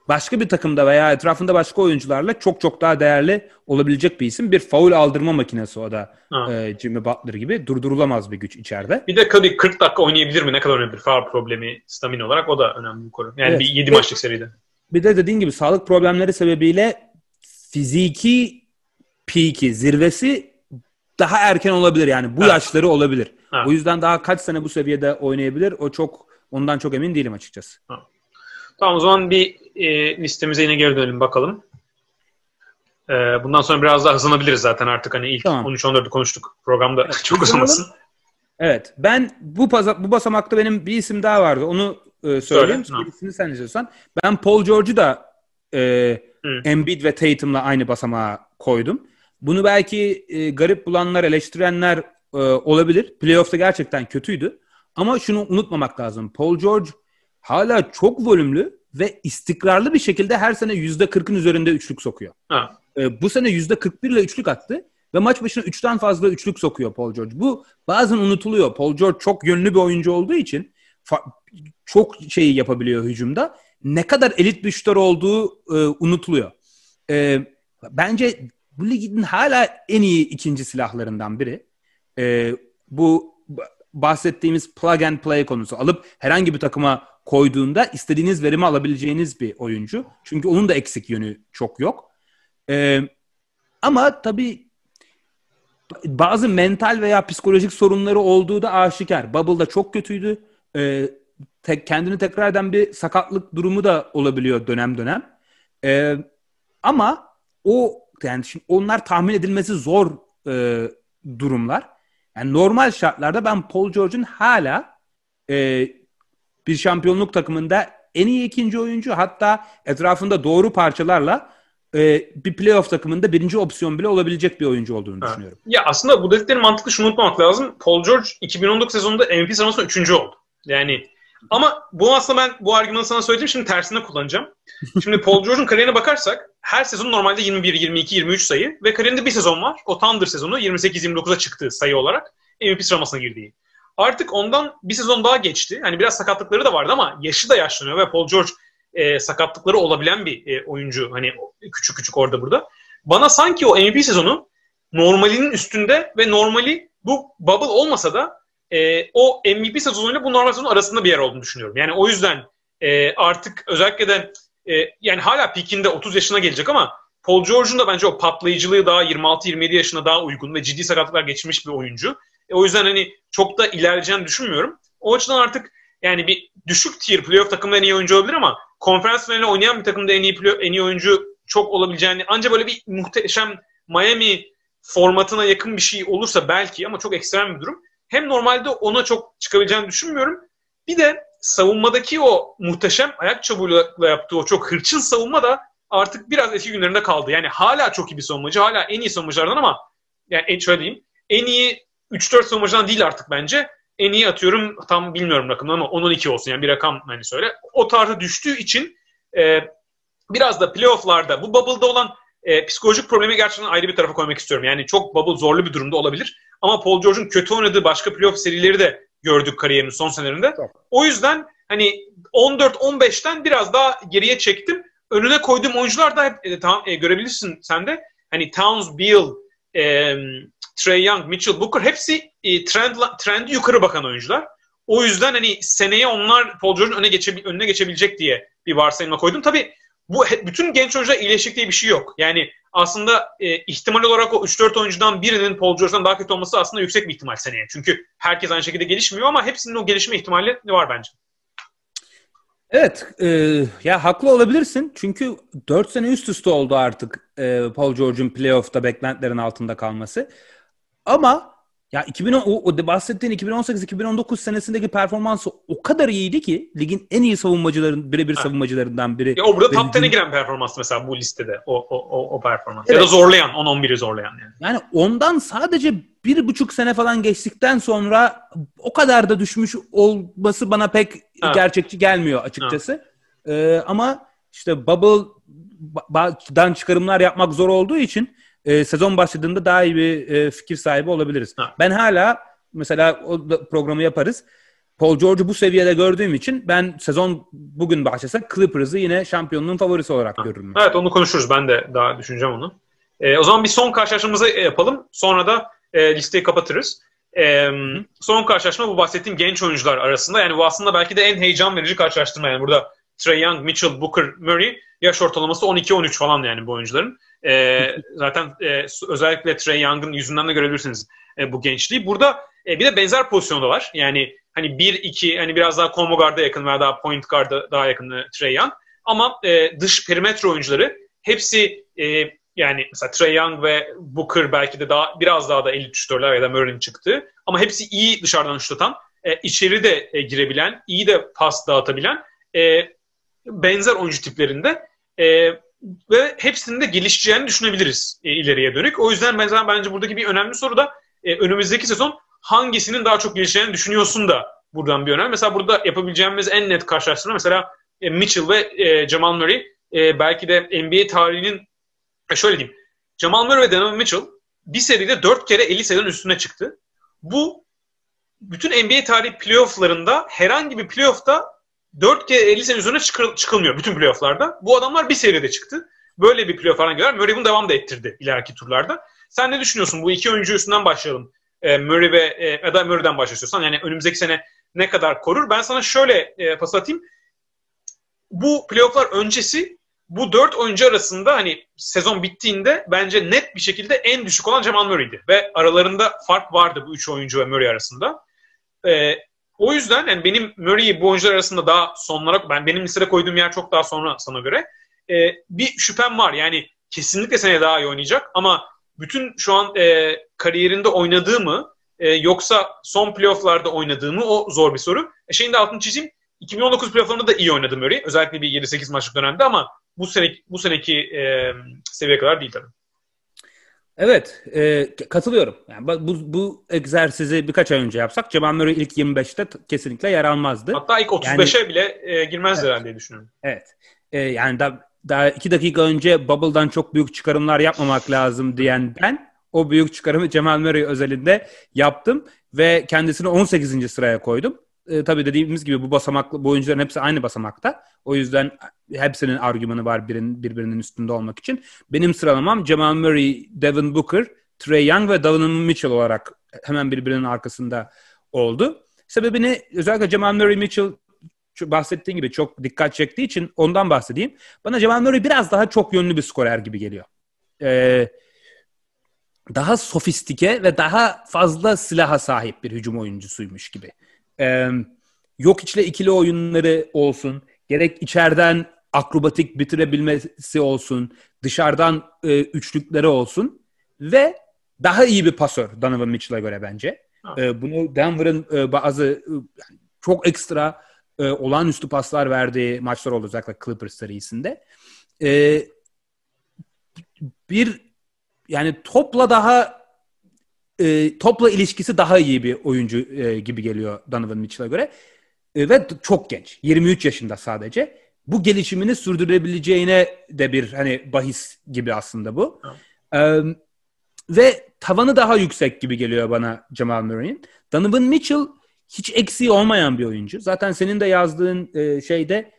başka bir takımda veya etrafında başka oyuncularla çok çok daha değerli olabilecek bir isim. Bir faul aldırma makinesi o da e, Jimmy Butler gibi. Durdurulamaz bir güç içeride. Bir de tabii 40 dakika oynayabilir mi? Ne kadar önemli bir faul problemi stamina olarak o da önemli bir konu. Yani evet. bir 7 maçlık seride. Bir de dediğin gibi sağlık problemleri sebebiyle fiziki peak'i, zirvesi daha erken olabilir yani. Bu evet. yaşları olabilir. Evet. O yüzden daha kaç sene bu seviyede oynayabilir? O çok ondan çok emin değilim açıkçası. Evet. Tamam o zaman bir e, listemize yine geri dönelim bakalım. Ee, bundan sonra biraz daha hızlanabiliriz zaten artık hani ilk tamam. 13-14'ü konuştuk programda evet, çok uzamasın. Evet ben bu, paza, bu basamakta benim bir isim daha vardı onu e, söyleyeyim. Söyle, sen istiyorsan. Ben Paul George'u da e, Embiid ve Tatum'la aynı basamağa koydum. Bunu belki e, garip bulanlar, eleştirenler e, olabilir. Playoff'ta gerçekten kötüydü. Ama şunu unutmamak lazım. Paul George hala çok volümlü ve istikrarlı bir şekilde her sene %40'ın üzerinde üçlük sokuyor. Ha. E, bu sene %41 ile üçlük attı ve maç başına 3'ten fazla üçlük sokuyor Paul George. Bu bazen unutuluyor. Paul George çok yönlü bir oyuncu olduğu için çok şeyi yapabiliyor hücumda. Ne kadar elit bir şutör olduğu e, unutuluyor. E, bence bu ligin hala en iyi ikinci silahlarından biri. E, bu bahsettiğimiz plug and play konusu. Alıp herhangi bir takıma koyduğunda istediğiniz verimi alabileceğiniz bir oyuncu. Çünkü onun da eksik yönü çok yok. E, ama tabii bazı mental veya psikolojik sorunları olduğu da aşikar. Bubble'da çok kötüydü. E, te, kendini tekrar eden bir sakatlık durumu da olabiliyor dönem dönem. E, ama o yani şimdi onlar tahmin edilmesi zor e, durumlar. Yani normal şartlarda ben Paul George'un hala e, bir şampiyonluk takımında en iyi ikinci oyuncu hatta etrafında doğru parçalarla e, bir playoff takımında birinci opsiyon bile olabilecek bir oyuncu olduğunu ha. düşünüyorum. Ya aslında bu dedikleri mantıklı şunu unutmamak lazım. Paul George 2019 sezonunda MVP sıralamasında üçüncü oldu. Yani ama bu aslında ben bu argümanı sana söyledim şimdi tersine kullanacağım. Şimdi Paul George'un kariyerine bakarsak her sezon normalde 21, 22, 23 sayı ve kariyerinde bir sezon var. O Thunder sezonu 28-29'a çıktığı sayı olarak MVP sıralamasına girdiği. Artık ondan bir sezon daha geçti. Hani biraz sakatlıkları da vardı ama yaşı da yaşlanıyor ve Paul George e, sakatlıkları olabilen bir e, oyuncu. Hani küçük küçük orada burada. Bana sanki o MVP sezonu normalinin üstünde ve normali bu bubble olmasa da e, o MVP sezonuyla bu normal sezon arasında bir yer olduğunu düşünüyorum. Yani o yüzden e, artık özellikle de e, yani hala pikinde 30 yaşına gelecek ama Paul George'un da bence o patlayıcılığı daha 26-27 yaşına daha uygun ve ciddi sakatlıklar geçirmiş bir oyuncu. E, o yüzden hani çok da ilerleyeceğini düşünmüyorum. O açıdan artık yani bir düşük tier playoff takımda en iyi oyuncu olabilir ama konferans finaline oynayan bir takımda en iyi playoff, en iyi oyuncu çok olabileceğini ancak böyle bir muhteşem Miami formatına yakın bir şey olursa belki ama çok ekstrem bir durum. Hem normalde ona çok çıkabileceğini düşünmüyorum. Bir de savunmadaki o muhteşem ayak çabuğuyla yaptığı o çok hırçın savunma da artık biraz eski günlerinde kaldı. Yani hala çok iyi bir savunmacı, hala en iyi savunmacılardan ama yani şöyle diyeyim, en iyi 3-4 savunmacıdan değil artık bence. En iyi atıyorum tam bilmiyorum rakamını ama 10-12 olsun yani bir rakam hani söyle. O tarzda düştüğü için e, biraz da playofflarda bu bubble'da olan e, psikolojik problemi gerçekten ayrı bir tarafa koymak istiyorum. Yani çok bubble zorlu bir durumda olabilir. Ama Paul George'un kötü oynadığı başka playoff serileri de gördük kariyerinin son senelerinde. O yüzden hani 14-15'ten biraz daha geriye çektim. Önüne koyduğum oyuncular da hep e, tamam e, görebilirsin sen de. Hani Towns, Beal, e, Trey Young, Mitchell Booker hepsi e, trend trendi yukarı bakan oyuncular. O yüzden hani seneye onlar Paul George'un öne, geçe, önüne geçebilecek diye bir varsayımla koydum. Tabii bu bütün genç oyuncular iyileşecek diye bir şey yok. Yani aslında e, ihtimal olarak o 3-4 oyuncudan birinin Paul George'dan daha kötü olması aslında yüksek bir ihtimal seneye. Çünkü herkes aynı şekilde gelişmiyor ama hepsinin o gelişme ihtimali var bence. Evet, e, ya haklı olabilirsin. Çünkü 4 sene üst üste oldu artık e, Paul George'un playoff'ta beklentilerin altında kalması. Ama ya 2010 o, o bahsettiğin 2018-2019 senesindeki performansı o kadar iyiydi ki ligin en iyi savunmacıların birebir savunmacılarından biri. Ya o burada top 10'e giren performans mesela bu listede o o o, o performans. Evet. Ya da zorlayan 10-11'i zorlayan yani. Yani ondan sadece bir buçuk sene falan geçtikten sonra o kadar da düşmüş olması bana pek ha. gerçekçi gelmiyor açıkçası. Ee, ama işte Bubble'dan çıkarımlar yapmak zor olduğu için e, sezon başladığında daha iyi bir e, fikir sahibi olabiliriz. Ha. Ben hala mesela o programı yaparız. Paul George'u bu seviyede gördüğüm için ben sezon bugün başlasa Clippers'ı yine şampiyonluğun favorisi olarak ha. görürüm. Evet onu konuşuruz. Ben de daha düşüneceğim onu. E, o zaman bir son karşılaşmamızı yapalım. Sonra da e, listeyi kapatırız. E, son karşılaşma bu bahsettiğim genç oyuncular arasında. Yani bu aslında belki de en heyecan verici karşılaştırma. Yani burada Trey Young, Mitchell, Booker, Murray yaş ortalaması 12-13 falan yani bu oyuncuların. E, zaten e, özellikle Trey Young'ın yüzünden de görebilirsiniz e, bu gençliği. Burada e, bir de benzer pozisyonda var. Yani hani 1-2 hani biraz daha combo guard'a yakın veya daha point guard'a daha yakın e, Trey Young. Ama e, dış perimetre oyuncuları hepsi e, yani mesela Trey Young ve Booker belki de daha biraz daha da elit şutörler ya da Murray'in çıktı. Ama hepsi iyi dışarıdan şut atan, e, içeri de e, girebilen, iyi de pas dağıtabilen e, benzer oyuncu tiplerinde e, ve hepsinin de gelişeceğini düşünebiliriz e, ileriye dönük. O yüzden ben bence buradaki bir önemli soru da e, önümüzdeki sezon hangisinin daha çok gelişeceğini düşünüyorsun da buradan bir önemli. Mesela burada yapabileceğimiz en net karşılaştırma mesela e, Mitchell ve e, Jamal Murray e, belki de NBA tarihinin e, şöyle diyeyim. Jamal Murray ve Donovan Mitchell bir seride dört kere 50 sayının üstüne çıktı. Bu bütün NBA tarihi playofflarında herhangi bir playoff'ta 4 kere 50 sayının üzerine çıkıl, çıkılmıyor bütün playofflarda. Bu adamlar bir seride çıktı. Böyle bir playoff falan görer. Murray bunu devam da ettirdi ileriki turlarda. Sen ne düşünüyorsun? Bu iki oyuncu üstünden başlayalım. E, Murray ve e, ya da Murray'den başlıyorsan yani önümüzdeki sene ne kadar korur? Ben sana şöyle e, pas atayım. Bu playofflar öncesi bu dört oyuncu arasında hani sezon bittiğinde bence net bir şekilde en düşük olan Jamal Murray'di. Ve aralarında fark vardı bu üç oyuncu ve Murray arasında. Ee, o yüzden yani benim Murray'i bu oyuncular arasında daha sonlara, ben benim listede koyduğum yer çok daha sonra sana göre. Ee, bir şüphem var yani kesinlikle seneye daha iyi oynayacak ama bütün şu an e, kariyerinde oynadığı mı e, yoksa son playofflarda oynadığı mı o zor bir soru. E, şeyin de altını çizeyim. 2019 playofflarında da iyi oynadı Murray. Özellikle bir 7-8 maçlık dönemde ama bu seneki, bu seneki e, seviye kadar değil tabii. Evet, e, katılıyorum. Yani bu, bu egzersizi birkaç ay önce yapsak Cemal Murray ilk 25'te kesinlikle yer almazdı. Hatta ilk 35'e yani, bile e, girmez evet. herhalde diye düşünüyorum. Evet. E, yani da, daha iki dakika önce Bubble'dan çok büyük çıkarımlar yapmamak lazım diyen ben o büyük çıkarımı Cemal Murray özelinde yaptım ve kendisini 18. sıraya koydum e, tabii dediğimiz gibi bu basamaklı bu oyuncuların hepsi aynı basamakta. O yüzden hepsinin argümanı var birinin, birbirinin üstünde olmak için. Benim sıralamam Jamal Murray, Devin Booker, Trey Young ve Donovan Mitchell olarak hemen birbirinin arkasında oldu. Sebebini özellikle Jamal Murray Mitchell bahsettiğin gibi çok dikkat çektiği için ondan bahsedeyim. Bana Jamal Murray biraz daha çok yönlü bir skorer gibi geliyor. Ee, daha sofistike ve daha fazla silaha sahip bir hücum oyuncusuymuş gibi e, yok içle ikili oyunları olsun, gerek içeriden akrobatik bitirebilmesi olsun, dışarıdan e, üçlükleri olsun ve daha iyi bir pasör Donovan Mitchell'a göre bence. E, bunu Denver'ın e, bazı e, çok ekstra e, olağanüstü paslar verdiği maçlar oldu özellikle Clippers serisinde. E, bir yani topla daha e, topla ilişkisi daha iyi bir oyuncu e, gibi geliyor Donovan Mitchell'a göre. E, ve çok genç. 23 yaşında sadece. Bu gelişimini sürdürebileceğine de bir hani bahis gibi aslında bu. E, ve tavanı daha yüksek gibi geliyor bana Jamal Murray'in. Donovan Mitchell hiç eksiği olmayan bir oyuncu. Zaten senin de yazdığın e, şeyde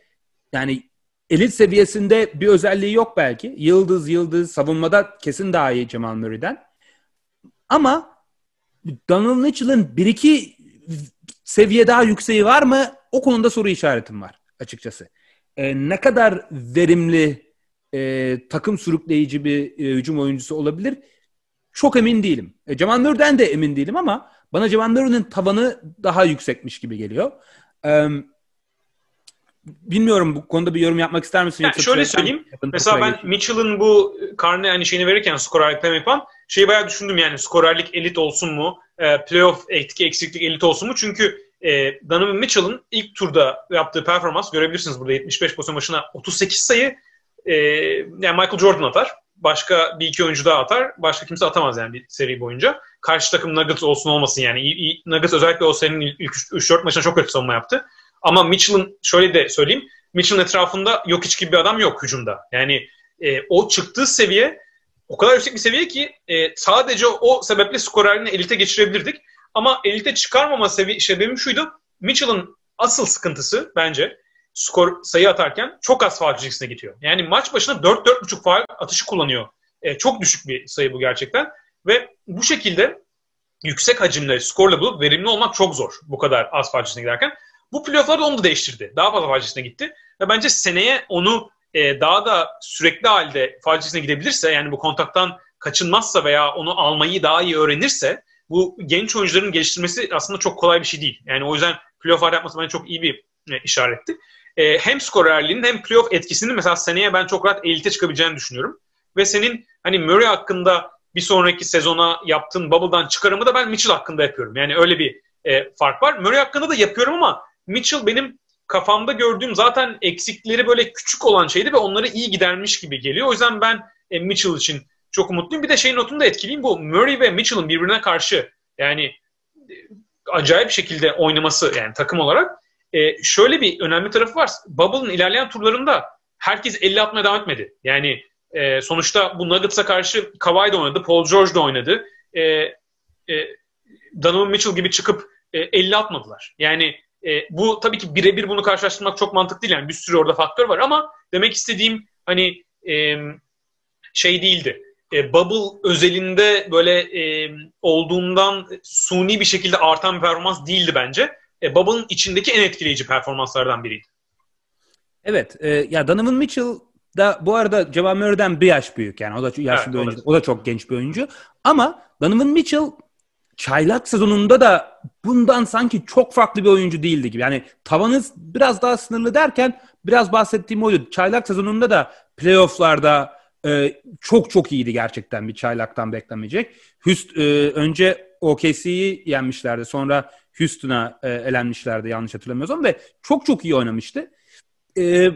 yani elit seviyesinde bir özelliği yok belki. Yıldız yıldız savunmada kesin daha iyi Jamal Murray'den. Ama Donald Mitchell'ın bir iki seviye daha yükseği var mı? O konuda soru işaretim var açıkçası. E, ne kadar verimli e, takım sürükleyici bir e, hücum oyuncusu olabilir? Çok emin değilim. E, Cemal Nur'den de emin değilim ama bana Cemal Nur'un tavanı daha yüksekmiş gibi geliyor. E, bilmiyorum bu konuda bir yorum yapmak ister misin? Yani şöyle söyleyeyim. Mesela ben Mitchell'ın bu karne hani şeyini verirken skorerlikten yapan şeyi bayağı düşündüm yani skorerlik elit olsun mu? E, playoff etki eksiklik elit olsun mu? Çünkü e, Donovan Mitchell'ın ilk turda yaptığı performans görebilirsiniz burada 75 pozisyon başına 38 sayı e, yani Michael Jordan atar. Başka bir iki oyuncu daha atar. Başka kimse atamaz yani bir seri boyunca. Karşı takım Nuggets olsun olmasın yani. Nuggets özellikle o senin ilk 3-4 maçına çok kötü savunma yaptı. Ama Mitchell'ın şöyle de söyleyeyim. Mitchell'ın etrafında yok hiç gibi bir adam yok hücumda. Yani e, o çıktığı seviye o kadar yüksek bir seviye ki e, sadece o sebeple skorerliğini elite geçirebilirdik. Ama elite çıkarmama sevi sebebim şuydu. Mitchell'ın asıl sıkıntısı bence skor sayı atarken çok az faal çizgisine gidiyor. Yani maç başına 4-4,5 faal atışı kullanıyor. E, çok düşük bir sayı bu gerçekten. Ve bu şekilde yüksek hacimle skorla bulup verimli olmak çok zor bu kadar az faal giderken. Bu playofflarda onu da değiştirdi. Daha fazla faal gitti. Ve bence seneye onu e, daha da sürekli halde faal gidebilirse yani bu kontaktan kaçınmazsa veya onu almayı daha iyi öğrenirse bu genç oyuncuların geliştirmesi aslında çok kolay bir şey değil. Yani o yüzden playoff yapması bence çok iyi bir e, işaretti. E, hem skorerliğinin hem playoff etkisinin mesela seneye ben çok rahat elite çıkabileceğini düşünüyorum. ve senin hani Murray hakkında bir sonraki sezona yaptığın bubble'dan çıkarımı da ben Mitchell hakkında yapıyorum. Yani öyle bir e, fark var. Murray hakkında da yapıyorum ama Mitchell benim kafamda gördüğüm zaten eksikleri böyle küçük olan şeydi ve onları iyi gidermiş gibi geliyor. O yüzden ben e, Mitchell için çok umutluyum. Bir de şeyin notunu da etkileyeyim. Bu Murray ve Mitchell'ın birbirine karşı yani e, acayip şekilde oynaması yani takım olarak e, şöyle bir önemli tarafı var. Bubble'ın ilerleyen turlarında herkes 50 atmaya devam etmedi. Yani e, sonuçta bu Nuggets'a karşı Kawhi de oynadı, Paul George da oynadı. E, e, Donovan Mitchell gibi çıkıp e, 50 atmadılar. Yani e, bu tabii ki birebir bunu karşılaştırmak çok mantıklı değil. Yani bir sürü orada faktör var ama demek istediğim hani e, şey değildi. E, bubble özelinde böyle e, olduğundan suni bir şekilde artan bir performans değildi bence. E, Bubble'ın içindeki en etkileyici performanslardan biriydi. Evet. E, ya Donovan Mitchell da bu arada Jamal Murray'den bir yaş büyük yani. O da yaşlı evet, bir oyuncu. O da çok genç bir oyuncu. Ama Donovan Mitchell çaylak sezonunda da bundan sanki çok farklı bir oyuncu değildi gibi. Yani tavanız biraz daha sınırlı derken biraz bahsettiğim oydu. Çaylak sezonunda da playofflarda e, çok çok iyiydi gerçekten bir çaylaktan beklemeyecek. Hüst, e, önce OKC'yi yenmişlerdi. Sonra Houston'a e, elenmişlerdi yanlış hatırlamıyorsam ve çok çok iyi oynamıştı. E,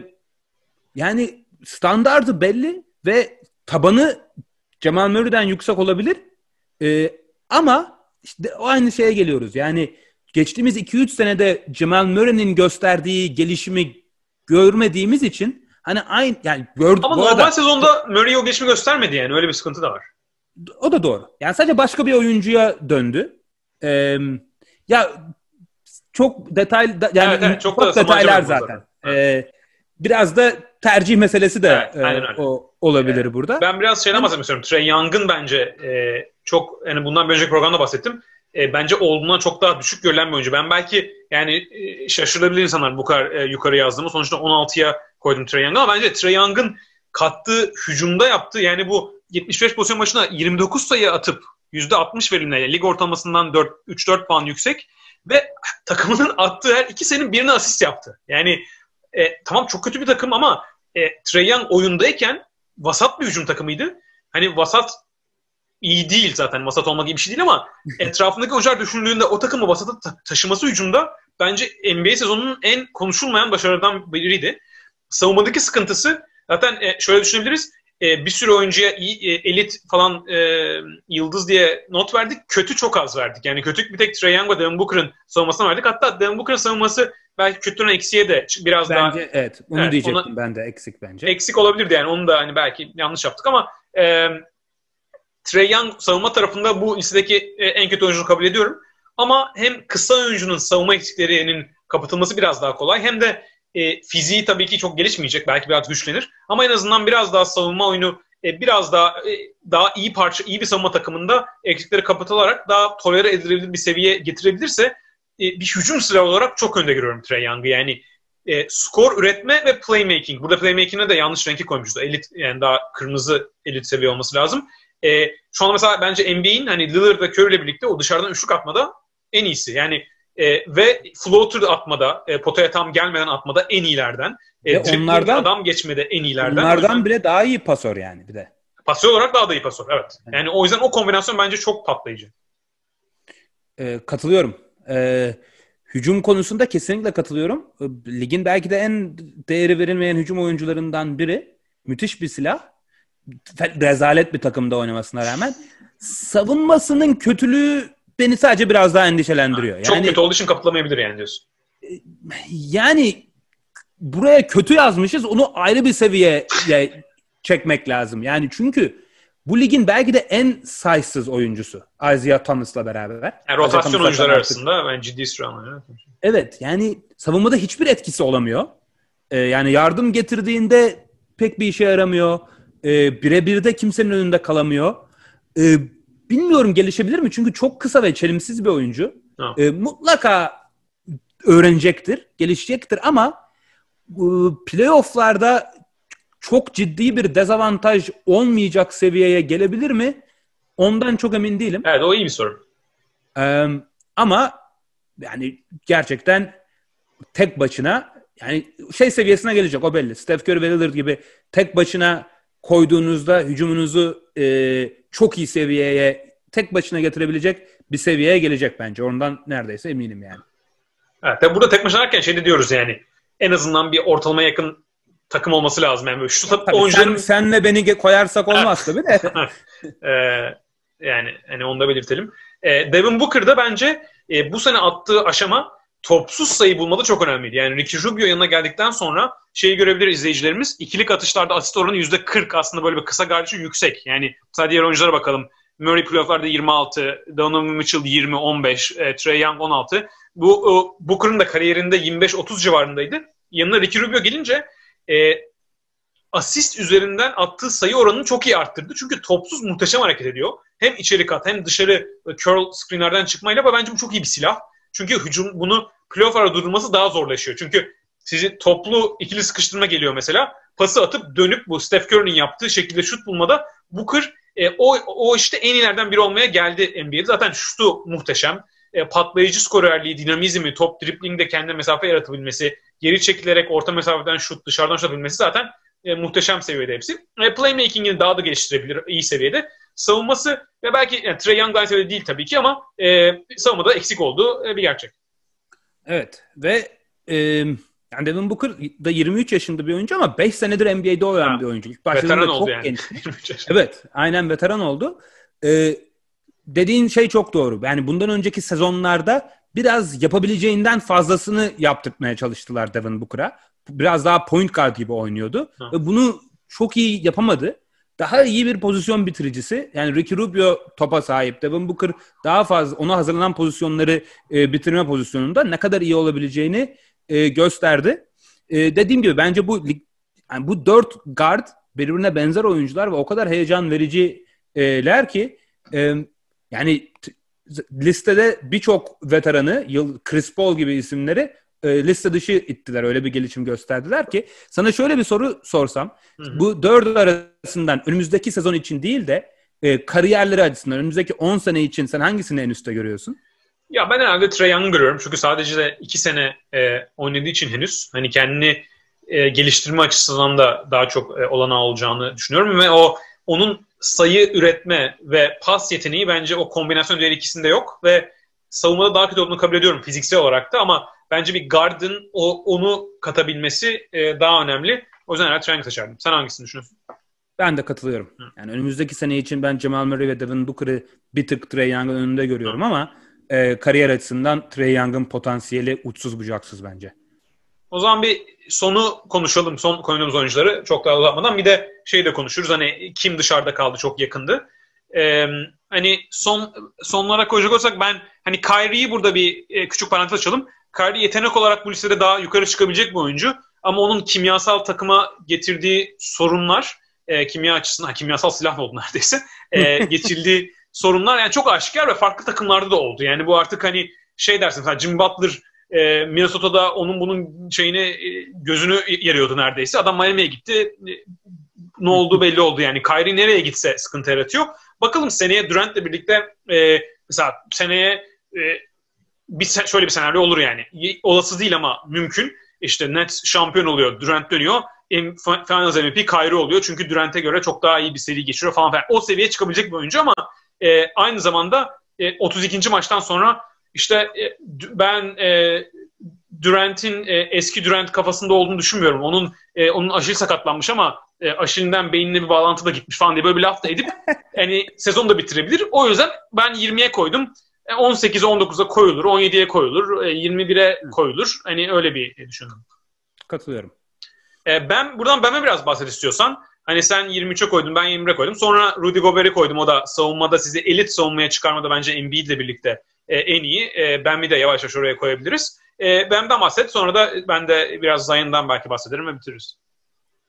yani standardı belli ve tabanı Cemal Murray'den yüksek olabilir. E, ama işte aynı şeye geliyoruz. Yani geçtiğimiz 2-3 senede Cemal Murray'nin gösterdiği gelişimi görmediğimiz için hani aynı yani gördük. Ama normal arada, sezonda Murray o gelişimi göstermedi yani. Öyle bir sıkıntı da var. O da doğru. Yani sadece başka bir oyuncuya döndü. Ee, ya çok detay yani evet, evet, çok, çok detaylar zaten. zaten. Ee, biraz da tercih meselesi de evet, e, o olabilir evet. burada. Ben biraz şeyden bahsetmek istiyorum. Trey Young'ın bence e, çok yani bundan bir önceki programda bahsettim. E, bence olduğundan çok daha düşük görülen bir oyuncu. Ben belki yani e, şaşırabilir insanlar bu kadar e, yukarı yazdığımı. Sonuçta 16'ya koydum Trey Young'ı ama bence Trey Young'ın kattığı hücumda yaptığı yani bu 75 pozisyon başına 29 sayı atıp %60 verimle lig ortalamasından 3-4 puan yüksek ve takımının attığı her iki senin birine asist yaptı. Yani e, tamam çok kötü bir takım ama e, Trey Young oyundayken vasat bir hücum takımıydı. Hani vasat iyi değil zaten. Vasat olmak gibi bir şey değil ama etrafındaki oyuncular düşündüğünde o takımı vasata ta- taşıması hücumda bence NBA sezonunun en konuşulmayan başarılarından biriydi. Savunmadaki sıkıntısı zaten e, şöyle düşünebiliriz. E, bir sürü oyuncuya iyi, e, elit falan e, yıldız diye not verdik. Kötü çok az verdik. Yani kötü bir tek Trae Young ve Devin Booker'ın savunmasına verdik. Hatta Devin Booker'ın savunması belki kötünün eksiğe de biraz bence, daha... evet. Onu evet, diyecektim ona, ben de eksik bence. Eksik olabilirdi yani. Onu da hani belki yanlış yaptık ama e, Trey Young savunma tarafında bu listedeki e, en kötü oyuncu kabul ediyorum. Ama hem kısa oyuncunun savunma eksiklerinin kapatılması biraz daha kolay hem de e, fiziği tabii ki çok gelişmeyecek. Belki biraz güçlenir. Ama en azından biraz daha savunma oyunu e, biraz daha e, daha iyi parça, iyi bir savunma takımında eksikleri kapatılarak daha tolere edilebilir bir seviye getirebilirse e, bir hücum silahı olarak çok önde görüyorum Trey Young'ı. Yani e, skor üretme ve playmaking. Burada playmaking'e de yanlış renki koymuştu. Elit yani daha kırmızı elit seviye olması lazım. E, şu anda mesela bence NBA'in hani Lillard ve Curry ile birlikte o dışarıdan üçlük atmada en iyisi. Yani e, ve floater atmada, e, potaya tam gelmeden atmada en iyilerden. E, onlardan adam geçmede en iyilerden. Onlardan yüzden, bile daha iyi pasör yani bir de. Pasör olarak daha da iyi pasör evet. Yani o yüzden o kombinasyon bence çok patlayıcı. E, katılıyorum. E, hücum konusunda kesinlikle katılıyorum. Ligin belki de en değeri verilmeyen hücum oyuncularından biri. Müthiş bir silah. Rezalet bir takımda oynamasına rağmen. Savunmasının kötülüğü beni sadece biraz daha endişelendiriyor. Yani, çok kötü olduğu için kaplamayabilir yani diyorsun. Yani buraya kötü yazmışız onu ayrı bir seviyeye çekmek lazım. Yani çünkü bu ligin belki de en sayısız oyuncusu Isaiah Thomas'la beraber. Yani rotasyon oyuncular arasında ben ciddi sıra Evet yani savunmada hiçbir etkisi olamıyor. Ee, yani yardım getirdiğinde pek bir işe yaramıyor. Ee, birebir de kimsenin önünde kalamıyor. Ee, bilmiyorum gelişebilir mi? Çünkü çok kısa ve çelimsiz bir oyuncu. E, mutlaka öğrenecektir, gelişecektir ama e, playofflarda çok ciddi bir dezavantaj olmayacak seviyeye gelebilir mi? Ondan çok emin değilim. Evet o iyi bir soru. Ee, ama yani gerçekten tek başına yani şey seviyesine gelecek o belli. Steph Curry ve Lillard gibi tek başına koyduğunuzda hücumunuzu e, çok iyi seviyeye tek başına getirebilecek bir seviyeye gelecek bence. Ondan neredeyse eminim yani. Evet, tabii burada tek başına derken şey de diyoruz yani en azından bir ortalama yakın takım olması lazım. Yani şu tabii oyuncuların... sen, senle beni koyarsak olmaz tabii de. ee, yani hani onu da belirtelim. Ee, Devin Booker'da bence e, bu sene attığı aşama topsuz sayı bulmada çok önemliydi. Yani Ricky Rubio yanına geldikten sonra şeyi görebilir izleyicilerimiz. İkilik atışlarda asist oranı %40 aslında böyle bir kısa gardı yüksek. Yani sadece diğer oyunculara bakalım. Murray playofflarda 26, Donovan Mitchell 20, 15, e, Trey Young 16. Bu e, Booker'ın da kariyerinde 25-30 civarındaydı. Yanına Ricky Rubio gelince e, asist üzerinden attığı sayı oranını çok iyi arttırdı. Çünkü topsuz muhteşem hareket ediyor. Hem içeri kat hem dışarı curl screenlerden çıkmayla bence bu çok iyi bir silah. Çünkü hücum bunu playoff ara durdurması daha zorlaşıyor. Çünkü sizi toplu ikili sıkıştırma geliyor mesela. Pası atıp dönüp bu Steph Curry'nin yaptığı şekilde şut bulmada Booker e, o, o işte en iyilerden biri olmaya geldi NBA'de. Zaten şutu muhteşem. E, patlayıcı skorerliği, dinamizmi, top driplingde kendine mesafe yaratabilmesi, geri çekilerek orta mesafeden şut, dışarıdan şut atabilmesi zaten e, muhteşem seviyede hepsi. E, playmaking'ini daha da geliştirebilir iyi seviyede. Savunması ve belki yani Trey Young aynı seviyede değil tabii ki ama e, savunmada eksik olduğu e, bir gerçek. Evet ve e, yani Devin Booker da 23 yaşında bir oyuncu ama 5 senedir NBA'de ha, bir oyuncu. İlk veteran oldu çok yani. Genç. evet aynen veteran oldu. Ee, dediğin şey çok doğru. Yani bundan önceki sezonlarda biraz yapabileceğinden fazlasını yaptırmaya çalıştılar Devin Booker'a. Biraz daha point guard gibi oynuyordu. Ha. Ve bunu çok iyi yapamadı. Daha iyi bir pozisyon bitiricisi. Yani Ricky Rubio topa sahip. Devin Booker daha fazla ona hazırlanan pozisyonları e, bitirme pozisyonunda ne kadar iyi olabileceğini e, gösterdi. E, dediğim gibi bence bu yani bu dört guard birbirine benzer oyuncular ve o kadar heyecan vericiler ki e, yani listede birçok veteranı, Chris Paul gibi isimleri e, liste dışı ittiler. Öyle bir gelişim gösterdiler ki. Sana şöyle bir soru sorsam. Hı hı. Bu dört arasından önümüzdeki sezon için değil de e, kariyerleri açısından önümüzdeki 10 sene için sen hangisini en üstte görüyorsun? Ya ben herhalde Trey Young görüyorum. Çünkü sadece de iki sene e, oynadığı için henüz hani kendini e, geliştirme açısından da daha çok e, olanağı olacağını düşünüyorum ve o onun sayı üretme ve pas yeteneği bence o kombinasyon diğer ikisinde yok ve savunmada daha kötü olduğunu kabul ediyorum fiziksel olarak da ama bence bir guard'ın o, onu katabilmesi e, daha önemli. O yüzden herhalde Trey Young seçerdim. Sen hangisini düşünüyorsun? Ben de katılıyorum. Yani önümüzdeki sene için ben Jamal Murray ve Devin Booker'ı bir tık Trey Young'ın önünde görüyorum Hı. ama e, kariyer açısından Trey Young'ın potansiyeli uçsuz bucaksız bence. O zaman bir sonu konuşalım. Son koyduğumuz oyuncuları çok daha uzatmadan. Bir de şey de konuşuruz. Hani kim dışarıda kaldı çok yakındı. Ee, hani son sonlara koyacak olsak ben hani Kyrie'yi burada bir e, küçük parantez açalım. Kyrie yetenek olarak bu listede daha yukarı çıkabilecek bir oyuncu. Ama onun kimyasal takıma getirdiği sorunlar e, kimya açısından, kimyasal silah oldu neredeyse. E, geçildiği sorunlar yani çok aşikar ve farklı takımlarda da oldu. Yani bu artık hani şey dersin mesela Jim Butler e, Minnesota'da onun bunun şeyini e, gözünü yarıyordu neredeyse. Adam Miami'ye gitti. E, ne olduğu belli oldu yani. Kyrie nereye gitse sıkıntı yaratıyor. Bakalım seneye Durant'le birlikte e, mesela seneye e, bir şöyle bir senaryo olur yani. Olası değil ama mümkün. İşte Nets şampiyon oluyor, Durant dönüyor. Finals MVP Kyrie oluyor. Çünkü Durant'e göre çok daha iyi bir seri geçiriyor falan filan. O seviyeye çıkabilecek bir oyuncu ama e, aynı zamanda e, 32. maçtan sonra işte e, ben e, Durant'in e, eski Durant kafasında olduğunu düşünmüyorum. Onun e, onun aşil sakatlanmış ama e, aşilinden beynine bir bağlantı da gitmiş falan diye böyle bir laf da edip yani sezonu da bitirebilir. O yüzden ben 20'ye koydum. 18'e 19'a koyulur, 17'ye koyulur, 21'e koyulur. Hani öyle bir düşündüm. Katılıyorum. E, ben buradan ben biraz bahset istiyorsan. Hani sen 23'e koydun, ben 21'e koydum. Sonra Rudy Gobert'i koydum. O da savunmada sizi elit savunmaya çıkarmada bence Embiid ile birlikte e, en iyi. E, ben bir de yavaş yavaş oraya koyabiliriz. Benden bahset. Sonra da ben de biraz Zion'dan belki bahsederim ve bitiririz.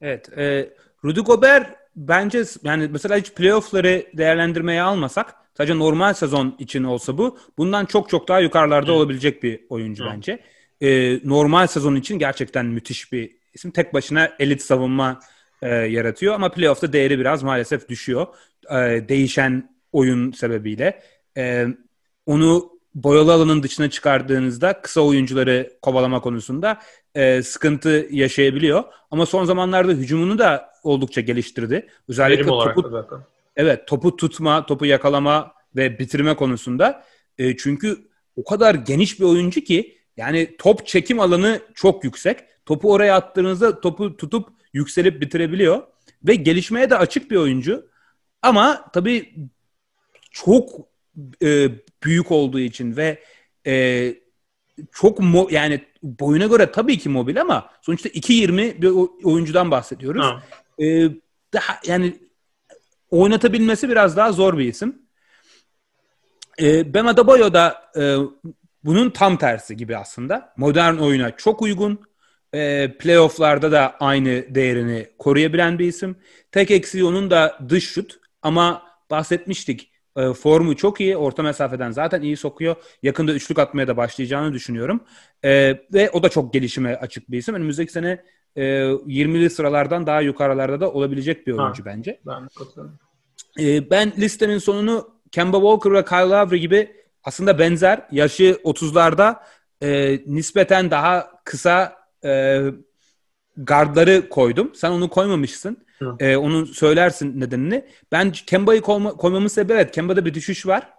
Evet. E, Rudy Gobert bence yani mesela hiç playoff'ları değerlendirmeye almasak sadece normal sezon için olsa bu bundan çok çok daha yukarılarda Hı. olabilecek bir oyuncu Hı. bence. E, normal sezon için gerçekten müthiş bir isim. Tek başına elit savunma e, yaratıyor ama playoff'ta değeri biraz maalesef düşüyor. E, değişen oyun sebebiyle. E, onu boyalı alanın dışına çıkardığınızda kısa oyuncuları kovalama konusunda e, sıkıntı yaşayabiliyor. Ama son zamanlarda hücumunu da oldukça geliştirdi. Özellikle topu, zaten. Evet, topu tutma, topu yakalama ve bitirme konusunda. E, çünkü o kadar geniş bir oyuncu ki yani top çekim alanı çok yüksek. Topu oraya attığınızda topu tutup yükselip bitirebiliyor. Ve gelişmeye de açık bir oyuncu. Ama tabii çok e, büyük olduğu için ve e, çok mo yani boyuna göre tabii ki mobil ama sonuçta 2.20 bir oyuncudan bahsediyoruz. E, daha yani oynatabilmesi biraz daha zor bir isim. E, Bema Adebayo da e, bunun tam tersi gibi aslında. Modern oyuna çok uygun. E, playofflarda da aynı değerini koruyabilen bir isim. Tek eksiği onun da dış şut ama bahsetmiştik. E, formu çok iyi. Orta mesafeden zaten iyi sokuyor. Yakında üçlük atmaya da başlayacağını düşünüyorum. E, ve o da çok gelişime açık bir isim. Önümüzdeki sene e, 20'li sıralardan daha yukarılarda da olabilecek bir oyuncu ha, bence. Ben e, ben listemin sonunu Kemba Walker ve Kyle Lowry gibi aslında benzer. Yaşı 30'larda e, nispeten daha kısa e, gardları koydum. Sen onu koymamışsın. E, onun söylersin nedenini. Ben Kemba'yı koyma, koymamın sebebi evet Kemba'da bir düşüş var.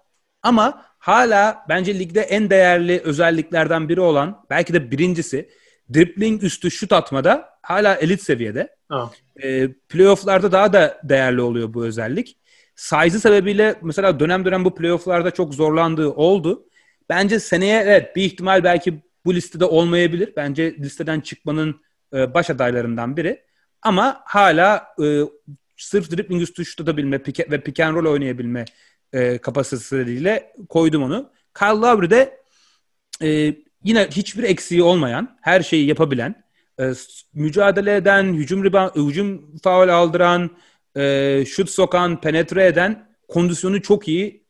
Ama hala bence ligde en değerli özelliklerden biri olan belki de birincisi dribbling üstü şut atmada hala elit seviyede. E, playoff'larda daha da değerli oluyor bu özellik. Size'ı sebebiyle mesela dönem dönem bu playoff'larda çok zorlandığı oldu. Bence seneye evet bir ihtimal belki bu listede olmayabilir. Bence listeden çıkmanın e, baş adaylarından biri. Ama hala e, sırf dribbling üstü şut atabilme pick ve pick and roll oynayabilme e, kapasitesiyle koydum onu. Kyle Lowry de e, yine hiçbir eksiği olmayan, her şeyi yapabilen, e, mücadele eden, hücum, riba, hücum faul aldıran, e, şut sokan, penetre eden, kondisyonu çok iyi,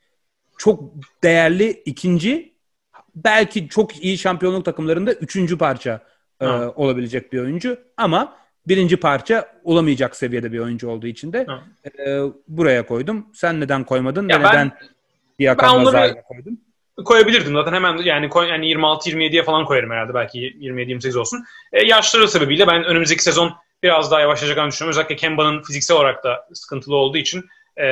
çok değerli ikinci, belki çok iyi şampiyonluk takımlarında üçüncü parça e, olabilecek bir oyuncu. Ama birinci parça olamayacak seviyede bir oyuncu olduğu için de e, buraya koydum. Sen neden koymadın ya ve ben, neden Diakan Nazar'a koydun? Koyabilirdim zaten hemen yani koy, yani 26-27'ye falan koyarım herhalde belki 27-28 olsun. E, yaşları sebebiyle ben önümüzdeki sezon biraz daha yavaşlayacağını düşünüyorum. Özellikle Kemba'nın fiziksel olarak da sıkıntılı olduğu için e,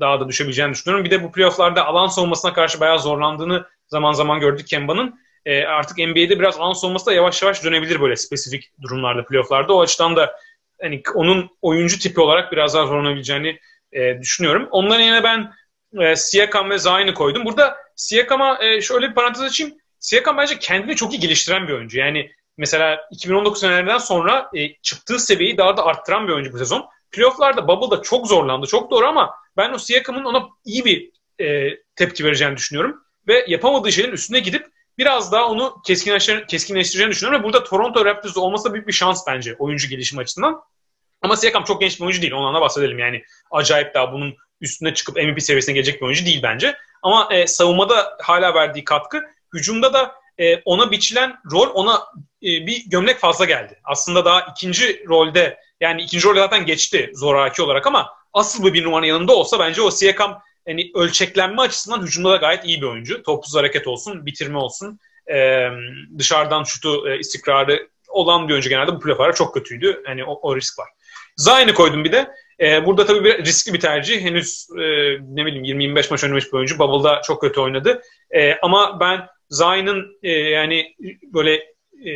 daha da düşebileceğini düşünüyorum. Bir de bu playofflarda alan savunmasına karşı bayağı zorlandığını zaman zaman gördük Kemba'nın. E, artık NBA'de biraz savunması da yavaş yavaş dönebilir böyle spesifik durumlarda, playofflarda. O açıdan da hani onun oyuncu tipi olarak biraz daha zorlanabileceğini e, düşünüyorum. Ondan yine ben e, Siakam ve Zayn'i koydum. Burada Siakam'a e, şöyle bir parantez açayım. Siakam bence kendini çok iyi geliştiren bir oyuncu. Yani mesela 2019 senelerinden sonra e, çıktığı seviyeyi daha da arttıran bir oyuncu bu sezon. Playoff'larda Bubble'da çok zorlandı. Çok doğru ama ben o Siakam'ın ona iyi bir e, tepki vereceğini düşünüyorum. Ve yapamadığı şeylerin üstüne gidip biraz daha onu keskinleştir keskinleştireceğini düşünüyorum. Ve burada Toronto Raptors olması büyük bir şans bence oyuncu gelişimi açısından. Ama Siakam çok genç bir oyuncu değil. Ondan da bahsedelim. Yani acayip daha bunun üstüne çıkıp MVP seviyesine gelecek bir oyuncu değil bence. Ama e, savunmada hala verdiği katkı, hücumda da e, ona biçilen rol ona e, bir gömlek fazla geldi. Aslında daha ikinci rolde yani ikinci rolde zaten geçti zoraki olarak ama asıl bir numara yanında olsa bence o Siakam yani ölçeklenme açısından hücumda da gayet iyi bir oyuncu. Topsuz hareket olsun, bitirme olsun, e, dışarıdan şutu e, istikrarı olan bir oyuncu genelde bu playoff'lara çok kötüydü. Hani o, o risk var. Zayn'i koydum bir de. E, burada tabii bir riskli bir tercih. Henüz e, ne bileyim 20-25 maç oynamış bir oyuncu. Bubble'da çok kötü oynadı. E, ama ben Zayn'ın e, yani böyle e,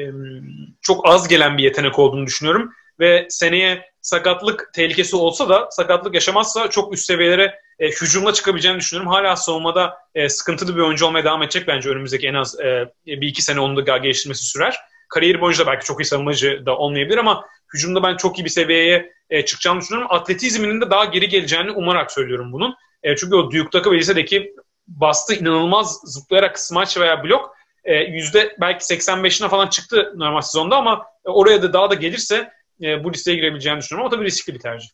çok az gelen bir yetenek olduğunu düşünüyorum. Ve seneye sakatlık tehlikesi olsa da sakatlık yaşamazsa çok üst seviyelere e, hücumla çıkabileceğini düşünüyorum. Hala savunmada e, sıkıntılı bir oyuncu olmaya devam edecek bence önümüzdeki en az e, bir iki sene onun da geliştirmesi sürer. Kariyeri boyunca da belki çok iyi savunmacı da olmayabilir ama hücumda ben çok iyi bir seviyeye e, çıkacağını düşünüyorum. Atletizminin de daha geri geleceğini umarak söylüyorum bunun. E, çünkü o Duke'daki ve lisedeki bastı inanılmaz zıplayarak smaç veya blok e, yüzde belki 85'ine falan çıktı normal sezonda ama e, oraya da daha da gelirse e, bu listeye girebileceğini düşünüyorum ama tabii riskli bir tercih.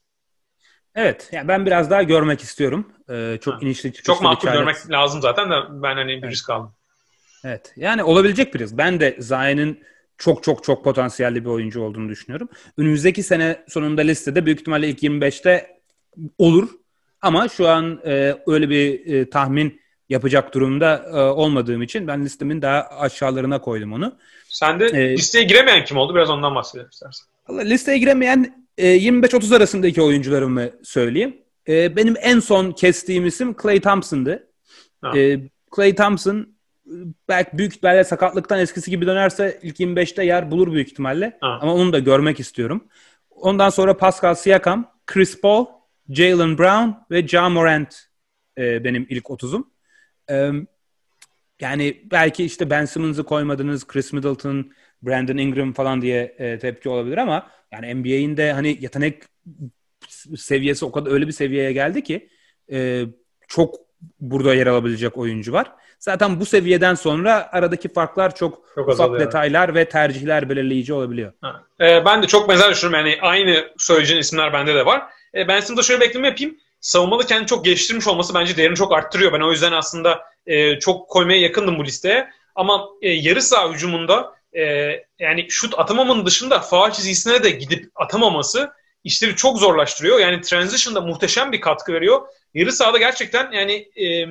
Evet. Yani ben biraz daha görmek istiyorum. Ee, çok ha. inişli çıkışlı Çok makul görmek lazım zaten de ben hani bir evet. risk aldım. Evet. Yani olabilecek bir risk. Ben de Zayn'in çok çok çok potansiyelli bir oyuncu olduğunu düşünüyorum. Önümüzdeki sene sonunda listede büyük ihtimalle ilk 25'te olur. Ama şu an e, öyle bir e, tahmin yapacak durumda e, olmadığım için ben listemin daha aşağılarına koydum onu. Sen de ee, listeye giremeyen kim oldu? Biraz ondan bahsedelim istersen. Listeye giremeyen e, 25-30 arasındaki oyuncularımı söyleyeyim. E, benim en son kestiğim isim Clay Thompson'dı. E, Clay Thompson belki büyük ihtimalle sakatlıktan eskisi gibi dönerse ilk 25'te yer bulur büyük ihtimalle. Ha. Ama onu da görmek istiyorum. Ondan sonra Pascal Siakam, Chris Paul, Jalen Brown ve Ja Morant e, benim ilk 30'um. E, yani belki işte Ben Simmons'ı koymadınız, Chris Middleton, Brandon Ingram falan diye e, tepki olabilir ama yani NBA'in de hani yetenek seviyesi o kadar öyle bir seviyeye geldi ki e, çok burada yer alabilecek oyuncu var. Zaten bu seviyeden sonra aradaki farklar çok, çok ufak detaylar ve tercihler belirleyici olabiliyor. Ha. Ee, ben de çok benzer düşünüyorum. Yani aynı söyleyeceğin isimler bende de var. Ee, ben şimdi şöyle bekleme yapayım. Savunmalı kendini çok geliştirmiş olması bence değerini çok arttırıyor. Ben o yüzden aslında e, çok koymaya yakındım bu listeye. Ama e, yarı saha hücumunda e, yani şut atamamanın dışında faal çizgisine de gidip atamaması işleri çok zorlaştırıyor. Yani transition'da muhteşem bir katkı veriyor. Yarı sahada gerçekten yani e,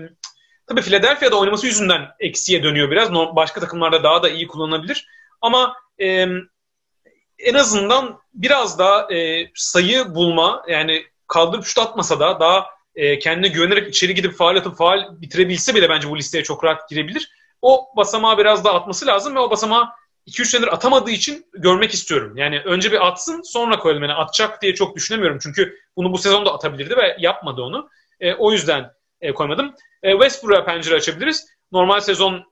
tabii Philadelphia'da oynaması yüzünden eksiye dönüyor biraz. Başka takımlarda daha da iyi kullanılabilir. Ama e, en azından biraz daha e, sayı bulma yani kaldırıp şut atmasa da daha e, kendine güvenerek içeri gidip faal atıp faal bitirebilse bile bence bu listeye çok rahat girebilir. O basamağı biraz daha atması lazım ve o basamağı 2-3 senedir atamadığı için görmek istiyorum. Yani önce bir atsın sonra koyalım. Yani atacak diye çok düşünemiyorum. Çünkü bunu bu sezonda atabilirdi ve yapmadı onu. E, o yüzden e, koymadım. E, Westbrook'a pencere açabiliriz. Normal sezon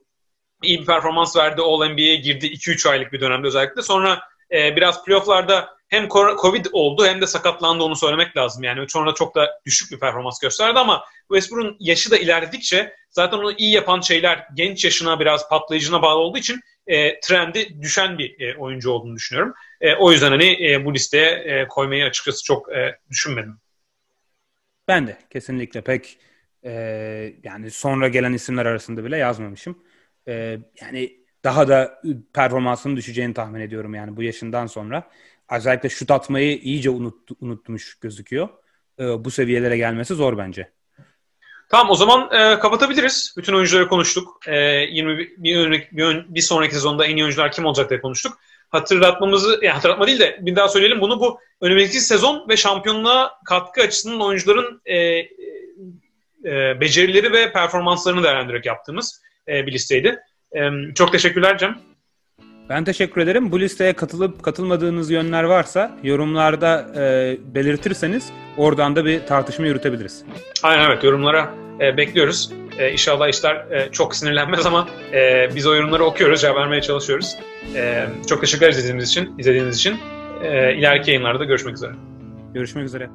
iyi bir performans verdi. All-NBA'ye girdi 2-3 aylık bir dönemde özellikle. Sonra e, biraz playofflarda hem Covid oldu hem de sakatlandı onu söylemek lazım. Yani sonra çok da düşük bir performans gösterdi ama Westbrook'un yaşı da ilerledikçe zaten onu iyi yapan şeyler genç yaşına biraz patlayıcına bağlı olduğu için e, trendi düşen bir e, oyuncu olduğunu düşünüyorum. E, o yüzden hani e, bu listeye e, koymayı açıkçası çok e, düşünmedim. Ben de kesinlikle pek e, yani sonra gelen isimler arasında bile yazmamışım. E, yani daha da performansının düşeceğini tahmin ediyorum yani bu yaşından sonra. Özellikle şut atmayı iyice unut, unutmuş gözüküyor. E, bu seviyelere gelmesi zor bence. Tamam o zaman e, kapatabiliriz. Bütün oyuncuları konuştuk. E, 20 bir, bir, bir sonraki sezonda en iyi oyuncular kim olacak diye konuştuk. Hatırlatmamızı, yani hatırlatma değil de bir daha söyleyelim bunu bu önümüzdeki sezon ve şampiyonluğa katkı açısından oyuncuların e, e, becerileri ve performanslarını değerlendirerek yaptığımız e, bir listeydi. E, çok teşekkürler Cem. Ben teşekkür ederim. Bu listeye katılıp katılmadığınız yönler varsa yorumlarda e, belirtirseniz oradan da bir tartışma yürütebiliriz. Aynen evet yorumlara e, bekliyoruz. E, inşallah işler e, çok sinirlenmez ama e, biz o yorumları okuyoruz, cevap vermeye çalışıyoruz. E, çok teşekkür ederiz izlediğiniz için. izlediğiniz için. E, ileriki yayınlarda görüşmek üzere. Görüşmek üzere.